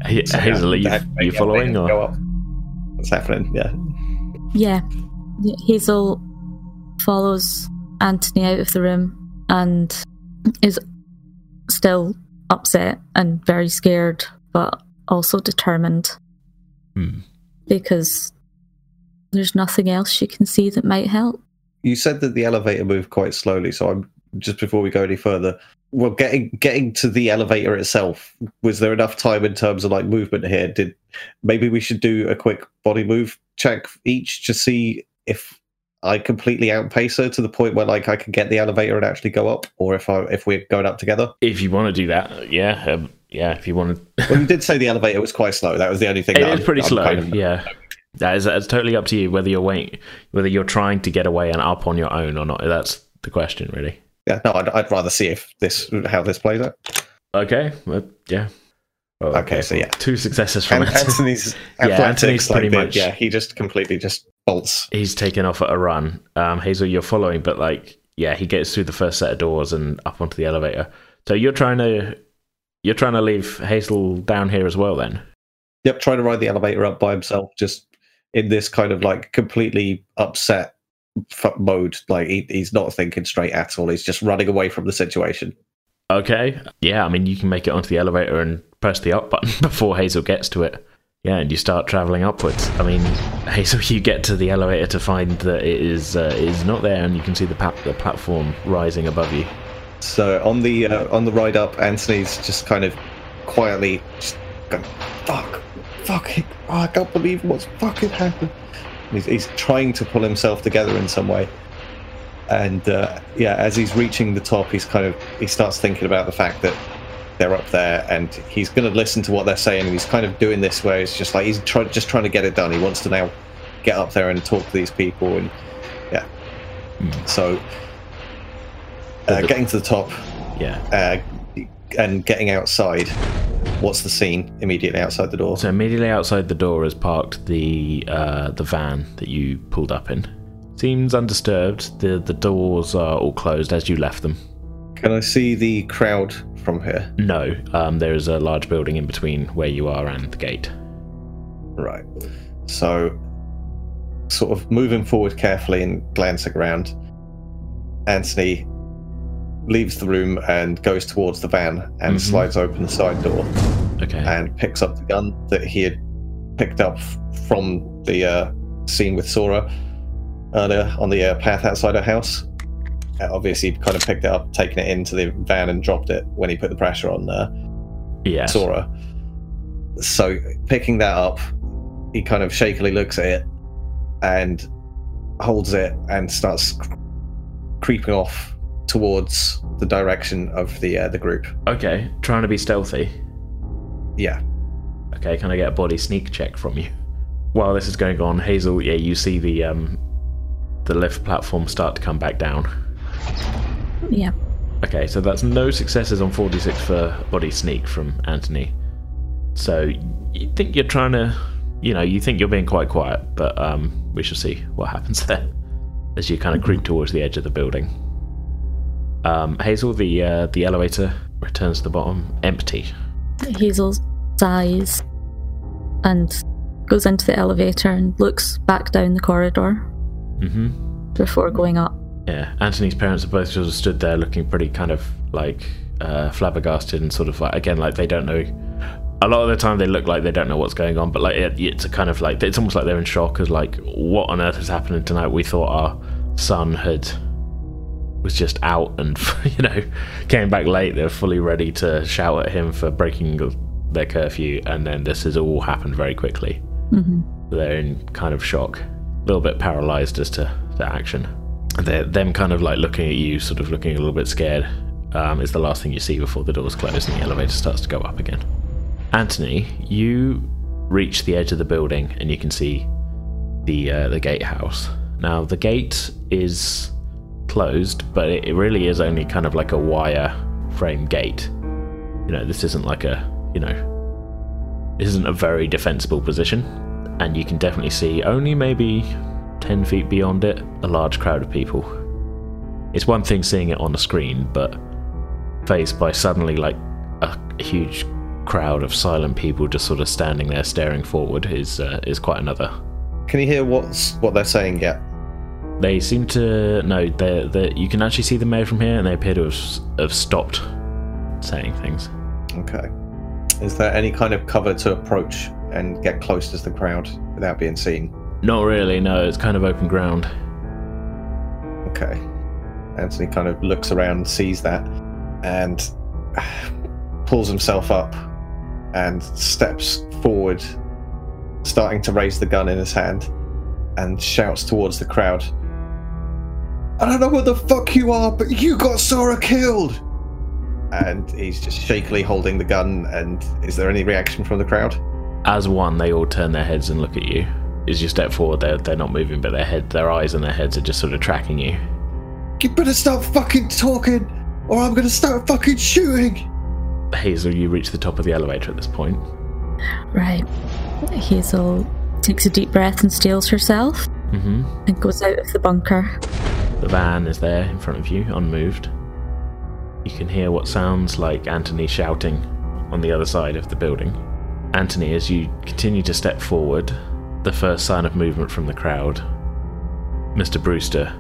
Speaker 1: Hey,
Speaker 3: So, yeah,
Speaker 1: Hazel, are you, you following? Or?
Speaker 3: What's happening? Yeah.
Speaker 2: Yeah. Yeah, Hazel follows Anthony out of the room and is still upset and very scared, but also determined
Speaker 1: Hmm.
Speaker 2: because there's nothing else she can see that might help.
Speaker 3: You said that the elevator moved quite slowly, so I'm just before we go any further. Well, getting getting to the elevator itself, was there enough time in terms of like movement here? Did maybe we should do a quick body move check each to see if I completely outpace her to the point where like I can get the elevator and actually go up, or if I if we're going up together.
Speaker 1: If you want to do that, yeah, um, yeah. If you want to,
Speaker 3: Well, you did say the elevator was quite slow. That was the only thing.
Speaker 1: it
Speaker 3: that
Speaker 1: is
Speaker 3: I'm-
Speaker 1: pretty
Speaker 3: I'm
Speaker 1: slow.
Speaker 3: kind of-
Speaker 1: yeah, that is that's totally up to you whether you're waiting, whether you're trying to get away and up on your own or not. That's the question, really.
Speaker 3: yeah. No, I'd, I'd rather see if this how this plays out.
Speaker 1: Okay, well, yeah. Well,
Speaker 3: Okay, so yeah.
Speaker 1: two successes from
Speaker 3: And Anthony's
Speaker 1: Yeah, Anthony's
Speaker 3: like,
Speaker 1: pretty
Speaker 3: the-
Speaker 1: much-
Speaker 3: yeah. He just completely just bolts.
Speaker 1: He's taken off at a run. Um, Hazel, you're following, but like, yeah, he gets through the first set of doors and up onto the elevator. So you're trying to, you're trying to leave Hazel down here as well, then.
Speaker 3: Yep, trying to ride the elevator up by himself. Just in this kind of like completely upset f- mode. Like he, he's not thinking straight at all. He's just running away from the situation.
Speaker 1: Okay. Yeah, I mean, you can make it onto the elevator and press the up button before Hazel gets to it. Yeah, and you start traveling upwards. I mean, Hazel, you get to the elevator to find that it is uh, is not there, and you can see the, pa- the platform rising above you.
Speaker 3: So on the uh, on the ride up, Anthony's just kind of quietly just going, "Fuck, fuck! Oh, I can't believe what's fucking happened." He's, he's trying to pull himself together in some way, and uh, yeah, as he's reaching the top, he's kind of he starts thinking about the fact that they're up there, and he's going to listen to what they're saying. And he's kind of doing this where it's just like he's try, just trying to get it done. He wants to now get up there and talk to these people, and yeah. So uh, getting to the top,
Speaker 1: Yeah.
Speaker 3: uh, and getting outside. What's the scene immediately outside the door?
Speaker 1: So immediately outside the door is parked the uh, the van that you pulled up in. Seems undisturbed. The the doors are all closed as you left them.
Speaker 3: Can I see the crowd from here?
Speaker 1: No, um, there is a large building in between where you are and the gate.
Speaker 3: Right. So, sort of moving forward carefully and glancing around, Anthony leaves the room and goes towards the van and
Speaker 1: Mhm.
Speaker 3: slides open the side door
Speaker 1: Okay.
Speaker 3: and picks up the gun that he had picked up from the uh, scene with Sora earlier on the uh, path outside her house. Uh, obviously, he kind of picked it up, taken it into the van, and dropped it when he put the pressure on uh,
Speaker 1: yes.
Speaker 3: Sora. So, picking that up, he kind of shakily looks at it and holds it and starts cr- creeping off towards the direction of the uh, the group.
Speaker 1: Okay. Trying to be stealthy.
Speaker 3: Yeah.
Speaker 1: Okay. Can I get a body sneak check from you? While this is going on, Hazel, yeah, you see the um the lift platform start to come back down.
Speaker 2: Yeah.
Speaker 1: Okay, so that's no successes on 46 for body sneak from Anthony. So you think you're trying to, you know, you think you're being quite quiet, but um, we shall see what happens there as you kind of creep towards the edge of the building. Um, Hazel, the uh, the elevator returns to the bottom, empty.
Speaker 2: Hazel sighs and goes into the elevator and looks back down the corridor
Speaker 1: hmm
Speaker 2: before going up.
Speaker 1: Yeah, Anthony's parents are both sort of stood there looking pretty kind of like uh, flabbergasted and sort of like again like they don't know. A lot of the time they look like they don't know what's going on, but like it, it's a kind of like it's almost like they're in shock as like what on earth is happening tonight? We thought our son had was just out and you know came back late. They're fully ready to shout at him for breaking their curfew, and then this has all happened very quickly.
Speaker 2: hmm
Speaker 1: They're in kind of shock, a little bit paralyzed as to the action. They're them kind of like looking at you, sort of looking a little bit scared. Um, is the last thing you see before the doors close and the elevator starts to go up again. Anthony, you reach the edge of the building and you can see the uh, the gatehouse. Now the gate is closed, but it, really is only kind of like a wire frame gate. You know, this isn't like a you know, isn't a very defensible position, and you can definitely see only maybe ten feet beyond it a large crowd of people. It's one thing seeing it on the screen, but faced by suddenly like a huge crowd of silent people just sort of standing there staring forward is uh, is quite another.
Speaker 3: Can you hear what's what they're saying yet?
Speaker 1: They seem to no, they they you can actually see the mayor from here, and they appear to have, have stopped saying things.
Speaker 3: Okay. Is there any kind of cover to approach and get close to the crowd without being seen?
Speaker 1: Not really, no. It's kind of open ground.
Speaker 3: Okay. Anthony kind of looks around, sees that, and pulls himself up and steps forward, starting to raise the gun in his hand, and shouts towards the crowd. I don't know who the fuck you are, but you got Sora killed! And he's just shakily holding the gun, and is there any reaction from the crowd?
Speaker 1: As one, they all turn their heads and look at you. As you step forward, they're they're not moving, but their head, their eyes, and their heads are just sort of tracking you.
Speaker 3: You better stop fucking talking, or I'm gonna start fucking shooting!
Speaker 1: Hazel, you reach the top of the elevator at this point.
Speaker 2: Right. Hazel takes a deep breath and steels herself
Speaker 1: hmm
Speaker 2: and goes out of the bunker.
Speaker 1: The van is there in front of you, unmoved. You can hear what sounds like Anthony shouting on the other side of the building. Anthony, as you continue to step forward, the first sign of movement from the crowd, Mr. Brewster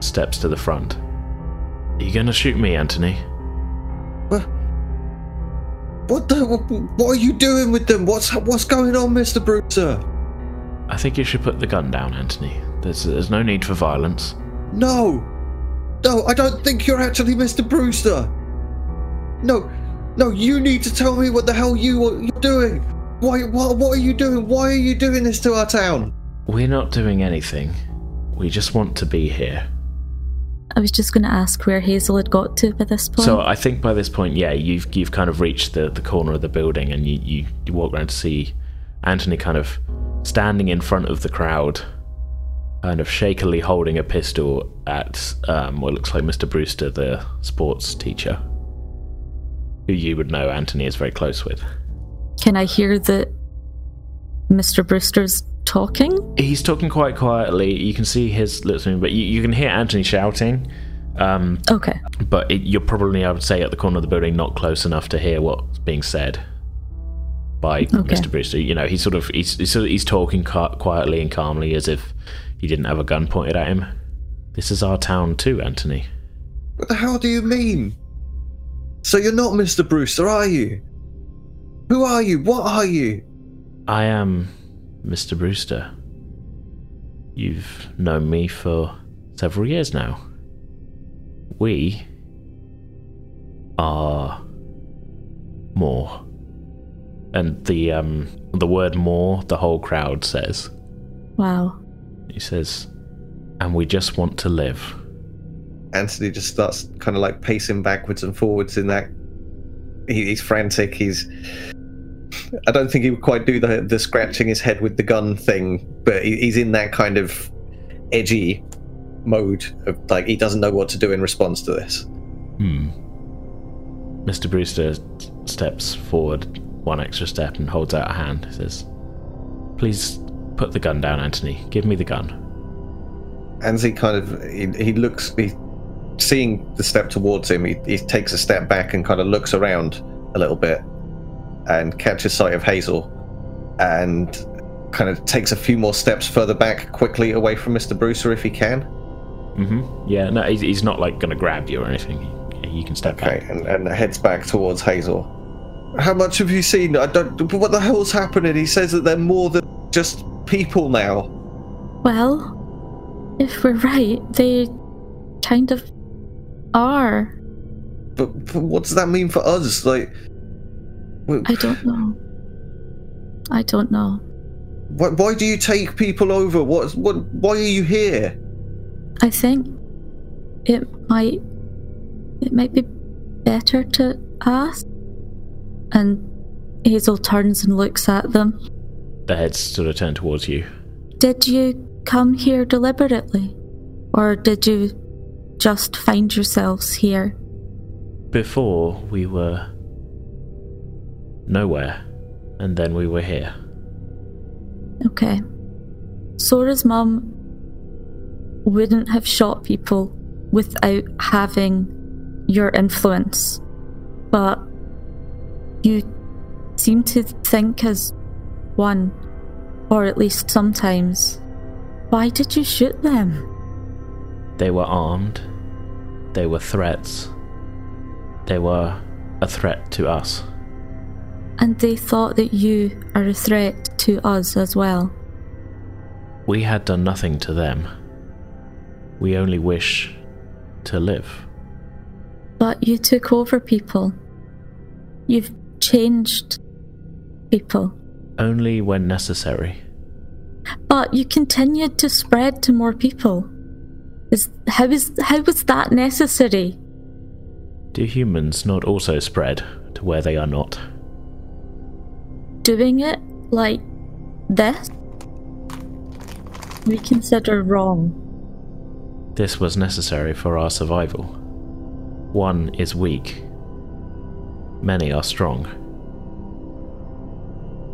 Speaker 1: steps to the front. Are you gonna shoot me, Anthony?
Speaker 3: What? What the? What, what are you doing with them? What's what's going on, Mister Brewster?
Speaker 1: I think you should put the gun down, Anthony. There's, there's no need for violence.
Speaker 3: No, no, I don't think you're actually Mister Brewster. No, no, you need to tell me what the hell you you're doing. Why? What? What are you doing? Why are you doing this to our town?
Speaker 1: We're not doing anything. We just want to be here.
Speaker 2: I was just going to ask where Hazel had got to by this point.
Speaker 1: So I think by this point, yeah, you've you've kind of reached the, the corner of the building, and you, you, you walk around to see Anthony kind of standing in front of the crowd, kind of shakily holding a pistol at um, what looks like Mr. Brewster, the sports teacher, who you would know Anthony is very close with.
Speaker 2: Can I hear that Mr. Brewster's talking?
Speaker 1: He's talking quite quietly. You can see his lips moving, but you, you can hear Anthony shouting. Um,
Speaker 2: Okay.
Speaker 1: but it, you're probably, I would say, at the corner of the building, not close enough to hear what's being said by Mr. Brewster. You know, he's sort of he's he's, sort of, he's talking ca- quietly and calmly as if he didn't have a gun pointed at him. This is our town too, Anthony.
Speaker 3: What the hell do you mean? So you're not Mister Brewster, are you? Who are you? What are you?
Speaker 1: I am Mr. Brewster. You've known me for several years now. We are more. And the um the word more the whole crowd says.
Speaker 2: Wow.
Speaker 1: He says, and we just want to live.
Speaker 3: Anthony just starts kind of like pacing backwards and forwards in that. He, he's frantic. He's. I don't think he would quite do the the scratching his head with the gun thing, but he, he's in that kind of edgy mode of like he doesn't know what to do in response to this.
Speaker 1: Hmm. Mr. Brewster steps forward one extra step and holds out a hand. He says, Please put the gun down, Anthony. Give me the gun.
Speaker 3: As he kind of he, he looks, he seeing the step towards him, he, he takes a step back and kind of looks around a little bit and catches sight of Hazel and kind of takes a few more steps further back quickly away from Mr. Brewster if he can.
Speaker 1: Mm-hmm. Yeah, no, he's, he's not like going to grab you or anything. He, he can step
Speaker 3: Okay,
Speaker 1: back.
Speaker 3: and, and heads back towards Hazel. How much have you seen? I don't. What the hell's happening? He says that they're more than just people now.
Speaker 2: Well, if we're right, they kind of are.
Speaker 3: But, but what does that mean for us? Like, wh-
Speaker 2: I don't know. I don't know.
Speaker 3: why, why do you take people over? What? What? Why are you here?
Speaker 2: I think it might it might be better to ask. And Hazel turns and looks at them.
Speaker 1: The heads sort of turn towards you.
Speaker 2: Did you come here deliberately? Or did you just find yourselves here?
Speaker 1: Before we were nowhere, and then we were here.
Speaker 2: Okay. Sora's mum wouldn't have shot people without having your influence. But you seem to think as one, or at least sometimes. Why did you shoot them?
Speaker 1: They were armed. They were threats. They were a threat to us.
Speaker 2: And they thought that you are a threat to us as well.
Speaker 1: We had done nothing to them. We only wish to live.
Speaker 2: But you took over people. You've changed people.
Speaker 1: Only when necessary.
Speaker 2: But you continued to spread to more people. Is how is how was that necessary?
Speaker 1: Do humans not also spread to where they are not?
Speaker 2: Doing it like this? We consider wrong.
Speaker 1: This was necessary for our survival. One is weak. Many are strong.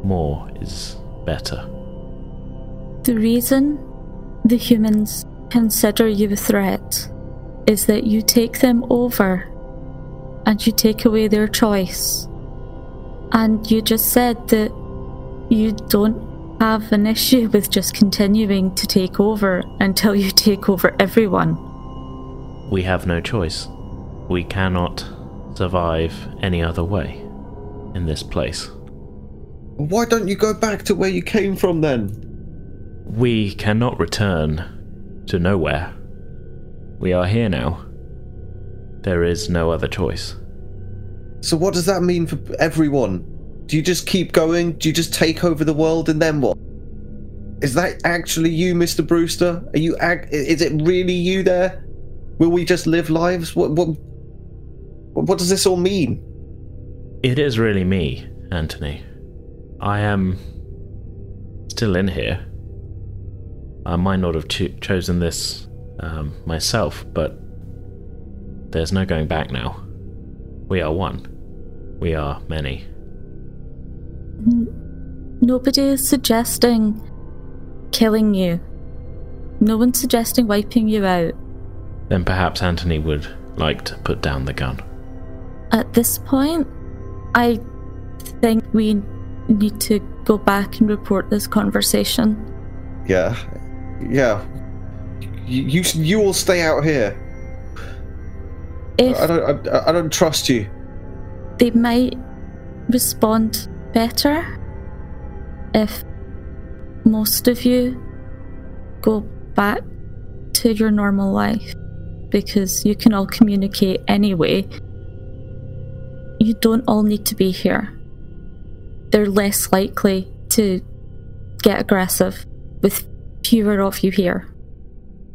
Speaker 1: More is better.
Speaker 2: The reason the humans consider you a threat is that you take them over and you take away their choice. And you just said that you don't have an issue with just continuing to take over until you take over everyone.
Speaker 1: We have no choice. We cannot survive any other way in this place.
Speaker 3: Why don't you go back to where you came from then?
Speaker 1: We cannot return to nowhere. We are here now. There is no other choice.
Speaker 3: So what does that mean for everyone? Do you just keep going? Do you just take over the world and then what? Is that actually you, Mr. Brewster? Are you is it really you there? Will we just live lives? What what what does this all mean?
Speaker 1: It is really me, Anthony. I am still in here. I might not have cho- chosen this um, myself, but there's no going back now. We are one. We are many.
Speaker 2: Nobody is suggesting killing you. No one's suggesting wiping you out.
Speaker 1: Then perhaps Anthony would like to put down the gun.
Speaker 2: At this point, I think we need to go back and report this conversation.
Speaker 3: Yeah, yeah. You you, you all stay out here.
Speaker 2: If
Speaker 3: I don't I, I don't trust you.
Speaker 2: They might respond better if most of you go back to your normal life because you can all communicate anyway. You don't all need to be here. They're less likely to get aggressive with fewer of you here.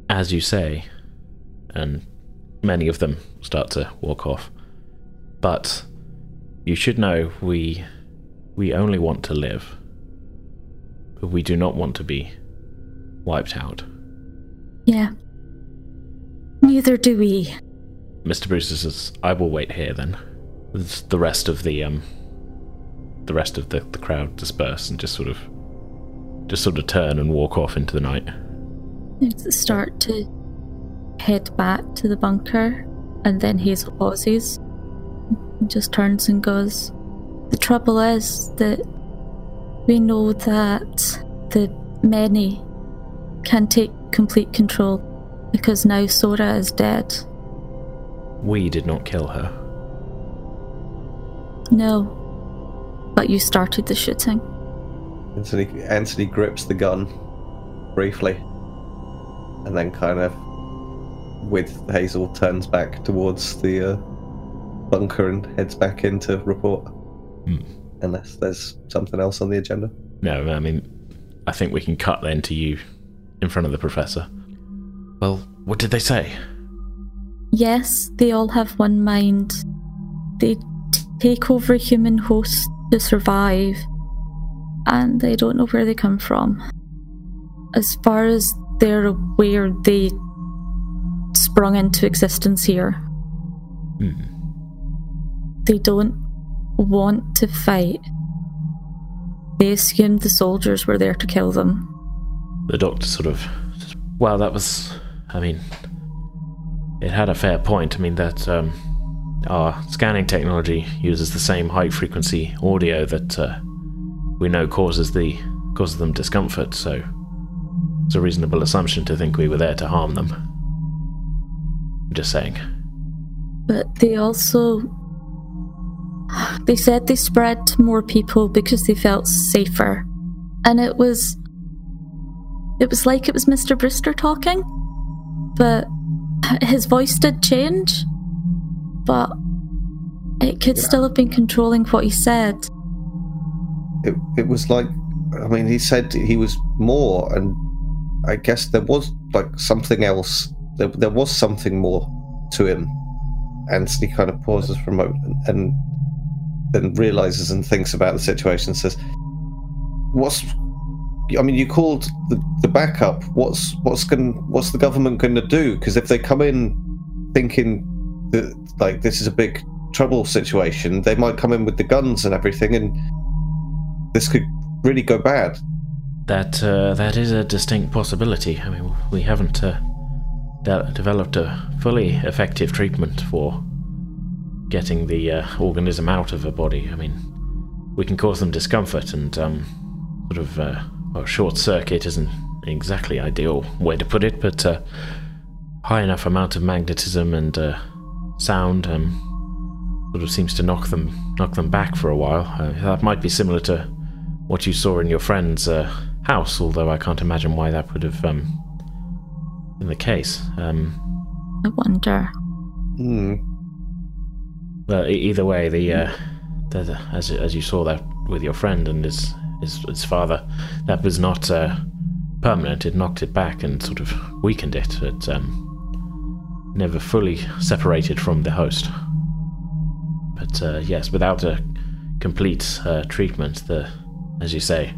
Speaker 1: As you say, and many of them start to walk off. But you should know we we only want to live. But we do not want to be wiped out.
Speaker 2: Yeah. Neither do we.
Speaker 1: Mr. Brewster says, I will wait here then. The rest of the um the rest of the, the crowd disperse and just sort of just sort of turn and walk off into the night.
Speaker 2: Start to head back to the bunker, and then Hazel pauses just turns and goes. The trouble is that we know that the many can take complete control because now Sora is dead.
Speaker 1: We did not kill her.
Speaker 2: No, but you started the shooting.
Speaker 3: Anthony Anthony grips the gun briefly, and then kind of with Hazel turns back towards the uh, bunker and heads back in to report.
Speaker 1: Hmm.
Speaker 3: Unless there's something else on the agenda.
Speaker 1: No, I mean, I think we can cut then to you in front of the professor. Well, what did they say?
Speaker 2: Yes, they all have one mind. They t- take over human hosts to survive, and they don't know where they come from. As far as they're aware, they sprung into existence here.
Speaker 1: Hmm.
Speaker 2: They don't want to fight. They assumed the soldiers were there to kill them.
Speaker 1: The doctor sort of. Well, that was. I mean. It had a fair point. I mean, that um, our scanning technology uses the same high frequency audio that uh, we know causes the causes them discomfort, so it's a reasonable assumption to think we were there to harm them. I'm just saying.
Speaker 2: But they also. They said they spread to more people because they felt safer. And it was. It was like it was Mr. Brewster talking. But his voice did change. But it could still have been controlling what he said.
Speaker 3: It it was like, I mean, he said he was more, and I guess there was like something else. There there was something more to him. Anthony kind of pauses for a moment and then realizes and thinks about the situation. and Says, "What's I mean, you called the, the backup. What's what's going what's the government going to do? Because if they come in thinking that like this is a big trouble situation, they might come in with the guns and everything, and this could really go bad.
Speaker 1: That uh, that is a distinct possibility. I mean, we haven't uh, de- developed a fully effective treatment for getting the uh, organism out of a body. I mean, we can cause them discomfort and um, sort of uh, well, short circuit isn't exactly ideal way to put it, but uh, high enough amount of magnetism and uh, sound um, sort of seems to knock them knock them back for a while. Uh, that might be similar to what you saw in your friend's uh, house, although I can't imagine why that would have um, been the case. Um,
Speaker 2: I wonder.
Speaker 3: Hmm.
Speaker 1: E- either way, the, uh, the, the as as you saw that with your friend and his his, his father, that was not uh, permanent. It knocked it back and sort of weakened it. It um, never fully separated from the host. But uh, yes, without a complete uh, treatment, the as you say,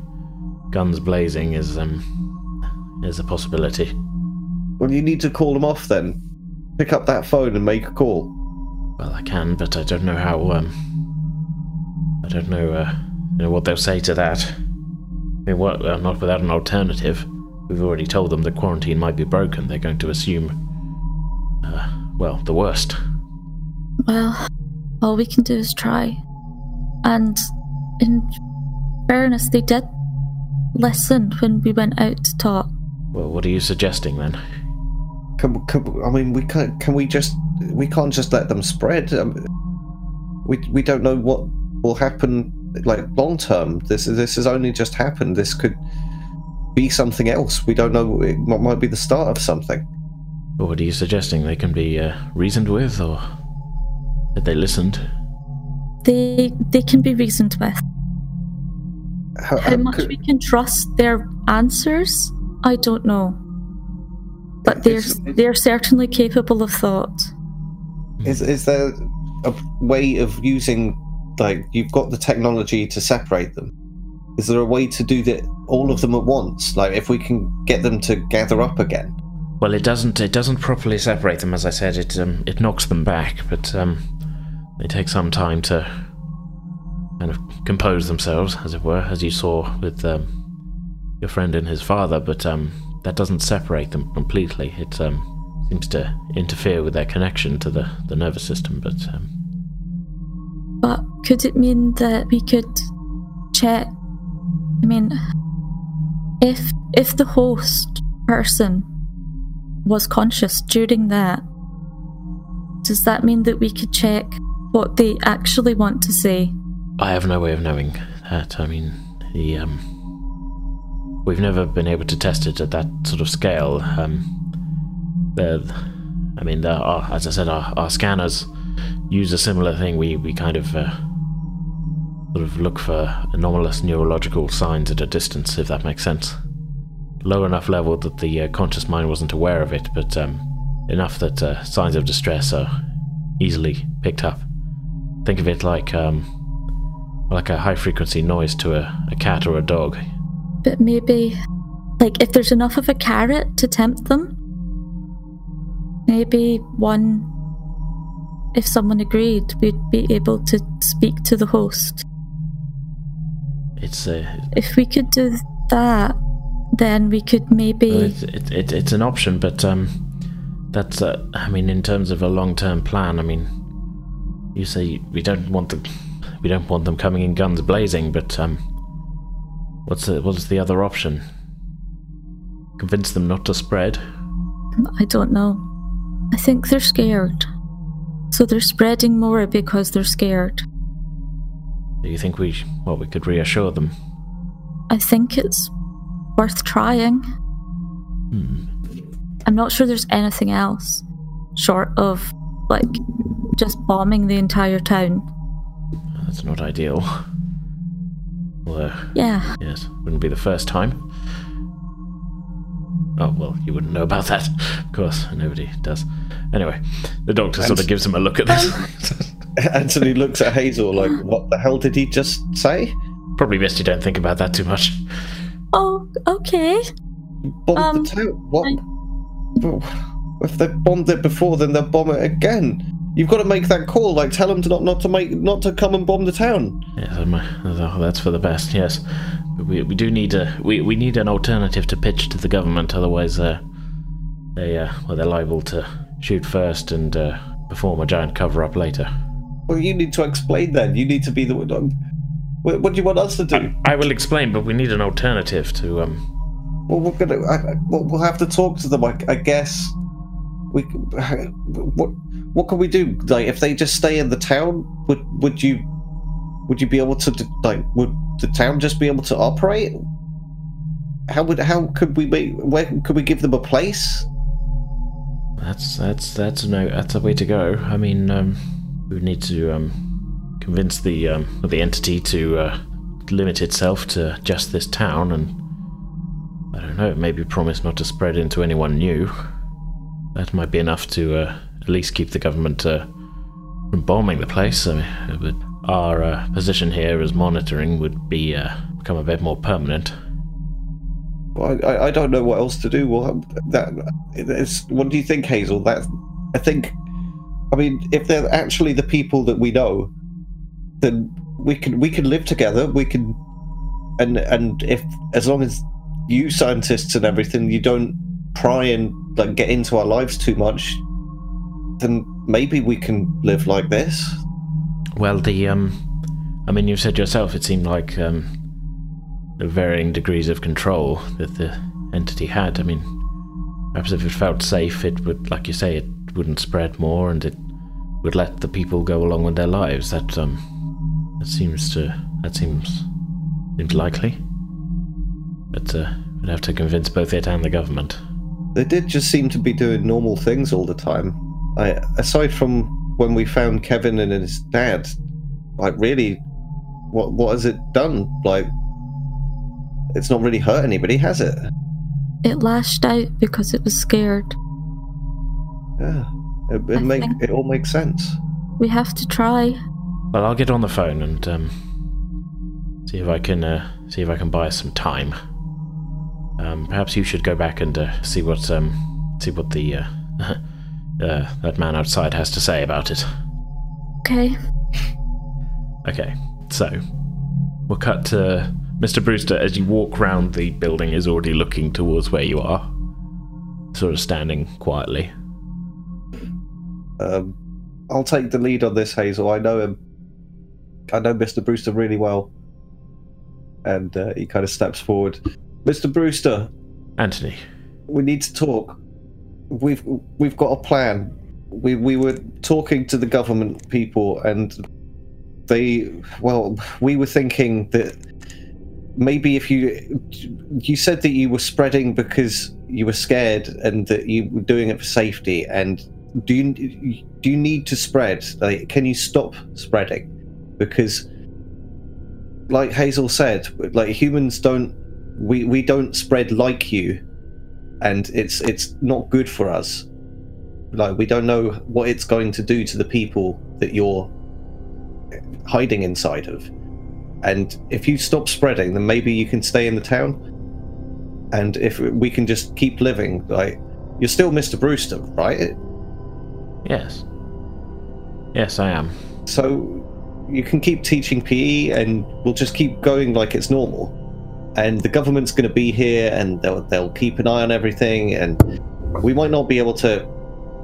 Speaker 1: guns blazing is um is a possibility.
Speaker 3: Well, you need to call them off then. Pick up that phone and make a call.
Speaker 1: Well, I can, but I don't know how. Um, I don't know. Uh, you know what they'll say to that. I mean, what? Well, not without an alternative. We've already told them the quarantine might be broken. They're going to assume, uh, well, the worst.
Speaker 2: Well, all we can do is try. And in fairness, they did listen when we went out to talk.
Speaker 1: Well, what are you suggesting then?
Speaker 3: Can, can, I mean, we can't. Can we just? We can't just let them spread. Um, we we don't know what will happen. Like long term, this this has only just happened. This could be something else. We don't know. It might might be the start of something.
Speaker 1: Or what are you suggesting? They can be uh, reasoned with, or that they listened?
Speaker 2: They they can be reasoned with.
Speaker 3: How,
Speaker 2: How
Speaker 3: how
Speaker 2: much
Speaker 3: could-
Speaker 2: we can trust their answers, I don't know. But they're
Speaker 3: It's-
Speaker 2: they're certainly capable of thought.
Speaker 3: Is is there a way of using like you've got the technology to separate them? Is there a way to do that all of them at once? Like if we can get them to gather up again?
Speaker 1: Well, it doesn't. It doesn't properly separate them, as I said. It um, it knocks them back, but um, they take some time to kind of compose themselves, as it were, as you saw with um, your friend and his father. But um, that doesn't separate them completely. It um, seems to interfere with their connection to the, the nervous system. But um,
Speaker 2: But could it mean that we could check? I mean, if if the host person was conscious during that, does that mean that we could check what they actually want to say?
Speaker 1: I have no way of knowing that. I mean, the um, we've never been able to test it at that sort of scale. Um, I mean, the, our, as I said, our, our scanners use a similar thing. We we kind of uh, sort of look for anomalous neurological signs at a distance, if that makes sense. Low enough level that the uh, conscious mind wasn't aware of it, but um, enough that uh, signs of distress are easily picked up. Think of it like um, like a high frequency noise to a, a cat or a dog.
Speaker 2: But maybe, like, if there's enough of a carrot to tempt them, maybe one, if someone agreed, we'd be able to speak to the host.
Speaker 1: It's a
Speaker 2: If we could do that, then we could maybe.
Speaker 1: it's, it, it, it's an option, but um, that's uh, I mean, in terms of a long term plan, I mean, you say we don't want them, we don't want them coming in guns blazing, but um, what's the what's the other option? Convince them not to spread.
Speaker 2: I don't know. I think they're scared. So they're spreading more because they're scared.
Speaker 1: Do you think we well we could reassure them?
Speaker 2: I think it's worth trying.
Speaker 1: Hmm.
Speaker 2: I'm not sure there's anything else short of, like, just bombing the entire town.
Speaker 1: That's not ideal. Well, uh,
Speaker 2: Yeah,
Speaker 1: Yes, wouldn't be the first time. Oh, well, you wouldn't know about that. Of course, nobody does. Anyway, the doctor sort of gives him a look at this.
Speaker 3: Anthony looks at Hazel like, "What the hell did he just say?"
Speaker 1: Probably best you don't think about that too much.
Speaker 2: Oh, okay.
Speaker 3: Bombed
Speaker 2: Um,
Speaker 3: the town. What? Well, If they bombed it before, then they'll bomb it again. You've got to make that call. Like, tell them to not, not to make not to come and bomb the town.
Speaker 1: Yes, I'm, uh, that's for the best. Yes, we, we do need a we, we need an alternative to pitch to the government. Otherwise, uh, they uh, well they're liable to shoot first and uh, perform a giant cover up later.
Speaker 3: Well, you need to explain then. You need to be the um, What, what do you want us to do?
Speaker 1: I, I will explain, but we need an alternative to um.
Speaker 3: Well, we're gonna. I, I- we'll we'll have to talk to them. I, I guess. We. What? What can we do? Like, if they just stay in the town, would would you? Would you be able to? Like, would the town just be able to operate? How would? How could we make? Where could we give them a place?
Speaker 1: That's that's that's no that's a way to go. I mean, um, we need to um, convince the um, the entity to uh, limit itself to just this town, and I don't know, maybe promise not to spread into anyone new. That might be enough to uh, at least keep the government uh, from bombing the place. I mean, our uh, position here as monitoring would be uh, become a bit more permanent.
Speaker 3: Well, I, I don't know what else to do. Well, that what do you think, Hazel? That I think, I mean, if they're actually the people that we know, then we can we can live together. We can, and and if as long as you scientists and everything, you don't pry and like get into our lives too much, then maybe we can live like this.
Speaker 1: Well, the um, I mean, you said yourself it seemed like um, the varying degrees of control that the entity had. I mean, perhaps if it felt safe, it would, like you say, it wouldn't spread more, and it would let the people go along with their lives. That um, that seems to that seems seems likely. But uh, we'd have to convince both it and the government.
Speaker 3: They did just seem to be doing normal things all the time. I, aside from when we found Kevin and his dad, like really, what what has it done? Like, it's not really hurt anybody, has it?
Speaker 2: It lashed out because it was scared.
Speaker 3: Yeah, it, it make it all makes sense.
Speaker 2: We have to try.
Speaker 1: Well, I'll get on the phone and um, see if I can uh, see if I can buy us some time. Um, perhaps you should go back and uh, see what um, see what the uh, uh, that man outside has to say about it.
Speaker 2: Okay.
Speaker 1: Okay, so we'll cut to Mr. Brewster as you walk round the building is already looking towards where you are, sort of standing quietly.
Speaker 3: Um, I'll take the lead on this, Hazel. I know him. I know Mr. Brewster really well. And uh, he kind of steps forward. Mr. Brewster,
Speaker 1: Anthony,
Speaker 3: we need to talk. We've we've got a plan. We we were talking to the government people, and they well, we were thinking that maybe if you you said that you were spreading because you were scared and that you were doing it for safety. And do you do you need to spread? Like, can you stop spreading? Because, like Hazel said, like humans don't we we don't spread like you and it's it's not good for us. Like we don't know what it's going to do to the people that you're hiding inside of. And if you stop spreading then maybe you can stay in the town. And if we can just keep living like you're still mr brewster right?
Speaker 1: Yes, yes, I am.
Speaker 3: so you can keep teaching pe and we'll just keep going like it's normal and the government's going to be here and they'll, they'll keep an eye on everything and we might not be able to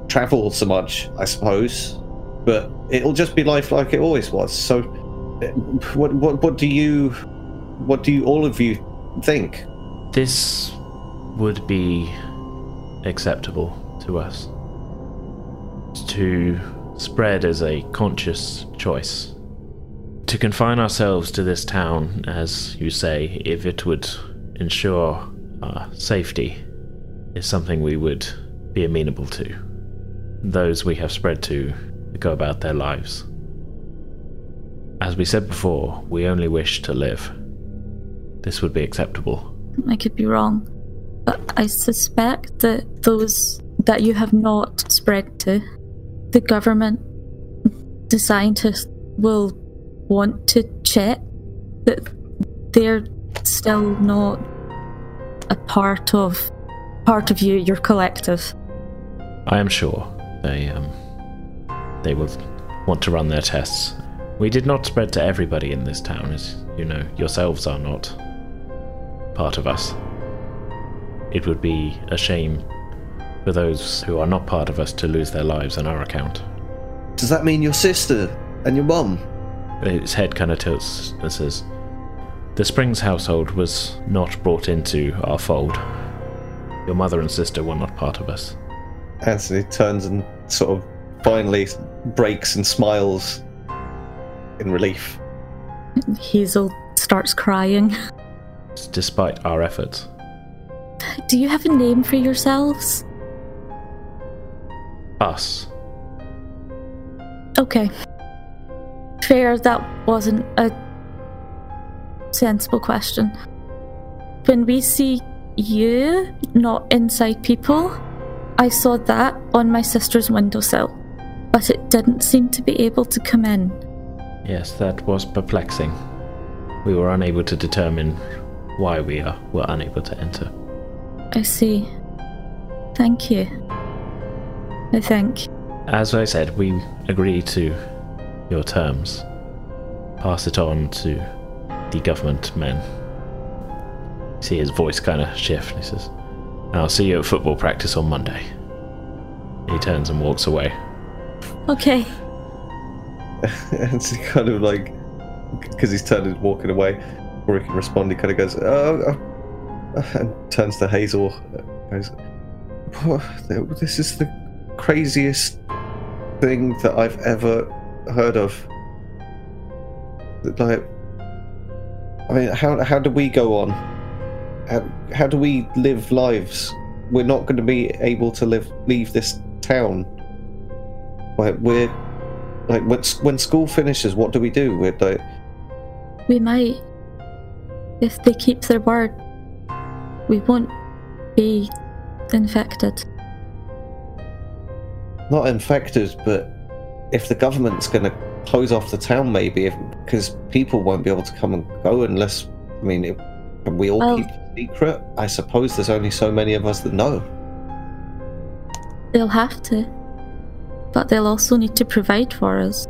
Speaker 3: travel so much i suppose but it'll just be life like it always was so uh, what what what do you what do you all of you think
Speaker 1: This would be acceptable to us. To spread as a conscious choice. To confine ourselves to this town, as you say, if it would ensure our safety, is something we would be amenable to. Those we have spread to go about their lives. As we said before, we only wish to live. This would be acceptable.
Speaker 2: I could be wrong. But I suspect that those that you have not spread to, the government, the scientists will want to check that they're still not a part of part of you, your collective.
Speaker 1: I am sure they um they will want to run their tests. We did not spread to everybody in this town, as you know, yourselves are not part of us. It would be a shame for those who are not part of us to lose their lives on our account.
Speaker 3: does that mean your sister and your mum
Speaker 1: its head kind of tilts and says, The Springs household was not brought into our fold. Your mother and sister were not part of us.
Speaker 3: Anthony turns and sort of finally breaks and smiles in relief.
Speaker 2: Hazel starts crying.
Speaker 1: Despite our efforts.
Speaker 2: Do you have a name for yourselves?
Speaker 1: Us.
Speaker 2: Okay. Fair, that wasn't a sensible question. When we see you, not inside people, I saw that on my sister's windowsill, but it didn't seem to be able to come in.
Speaker 1: Yes, that was perplexing. We were unable to determine why we are, were unable to enter.
Speaker 2: I see. Thank you. I think.
Speaker 1: As I said, we agree to your terms. Pass it on to the government men. See his voice kind of shift. He says, I'll see you at football practice on Monday. He turns and walks away.
Speaker 2: Okay.
Speaker 3: and he kind of like, because he's turned and walking away, before he can respond, he kind of goes, oh, oh," and turns to Hazel. Goes, "Oh, this is the craziest thing that I've ever heard of. Like, I mean, how how do we go on? How how do we live lives? We're not going to be able to live leave this town. Like we're like when when school finishes, what do we do? We're like,
Speaker 2: We might. If they keep their word, we won't be infected.
Speaker 3: not infected, but if the government's going to close off the town, maybe because people won't be able to come and go unless. I mean, if, can we all keep it secret? I suppose there's only so many of us that know.
Speaker 2: They'll have to. But they'll also need to provide for us.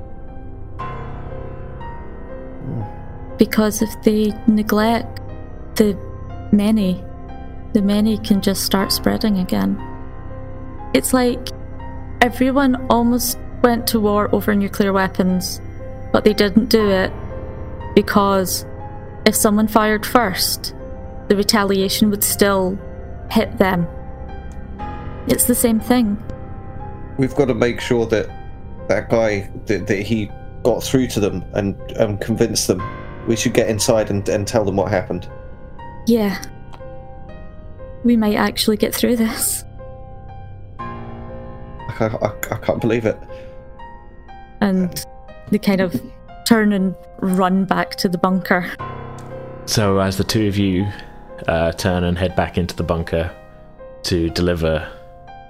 Speaker 2: Because if they neglect the many, the many can just start spreading again. It's like everyone almost went to war over nuclear weapons, but they didn't do it because if someone fired first, the retaliation would still hit them. It's the same thing.
Speaker 3: We've got to make sure that that guy that, that he got through to them and and convince them. We should get inside and, and tell them what happened.
Speaker 2: Yeah. We might actually get through this.
Speaker 3: I, I, I can't believe it.
Speaker 2: And they kind of turn and run back to the bunker.
Speaker 1: So, as the two of you uh, turn and head back into the bunker to deliver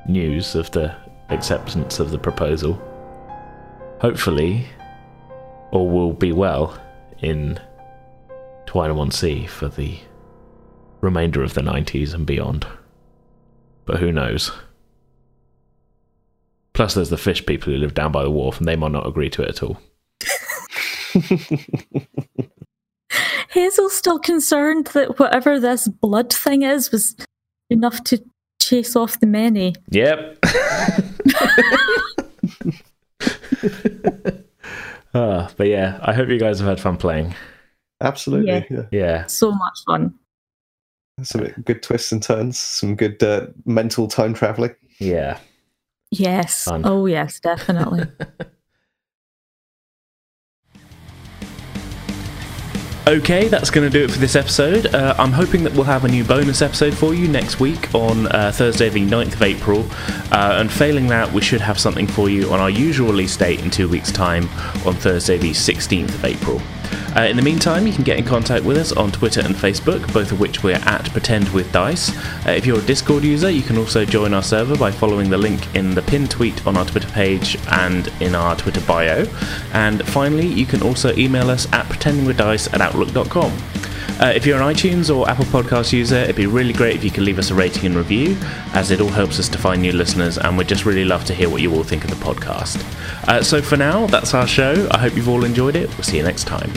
Speaker 1: news of the acceptance of the proposal, hopefully, all will be well in Twine Sea for the remainder of the 90s and beyond. But who knows? Plus, there's the fish people who live down by the wharf, and they might not agree to it at all.
Speaker 2: Hazel's still concerned that whatever this blood thing is was enough to chase off the many.
Speaker 1: Yep. Ah, but yeah, I hope you guys have had fun playing.
Speaker 3: Absolutely.
Speaker 2: Yeah.
Speaker 3: Yeah.
Speaker 1: Yeah.
Speaker 2: So much fun.
Speaker 3: Some good twists and turns. Some good uh, mental time traveling.
Speaker 1: Yeah.
Speaker 2: Yes.
Speaker 1: Fun.
Speaker 2: Oh, yes, definitely.
Speaker 4: Okay, that's going to do it for this episode. Uh, I'm hoping that we'll have a new bonus episode for you next week on uh, Thursday, the 9th of April. Uh, and failing that, we should have something for you on our usual release date in two weeks' time on Thursday, the 16th of April. Uh, in the meantime, you can get in contact with us on Twitter and Facebook, both of which we're at Pretend with Dice. Uh, if you're a Discord user, you can also join our server by following the link in the pinned tweet on our Twitter page and in our Twitter bio. And finally, you can also email us at pretendingwithdice at outlook.com. Uh, if you're an iTunes or Apple Podcast user, it'd be really great if you could leave us a rating and review, as it all helps us to find new listeners, and we'd just really love to hear what you all think of the podcast. Uh, so for now, that's our show. I hope you've all enjoyed it. We'll see you next time.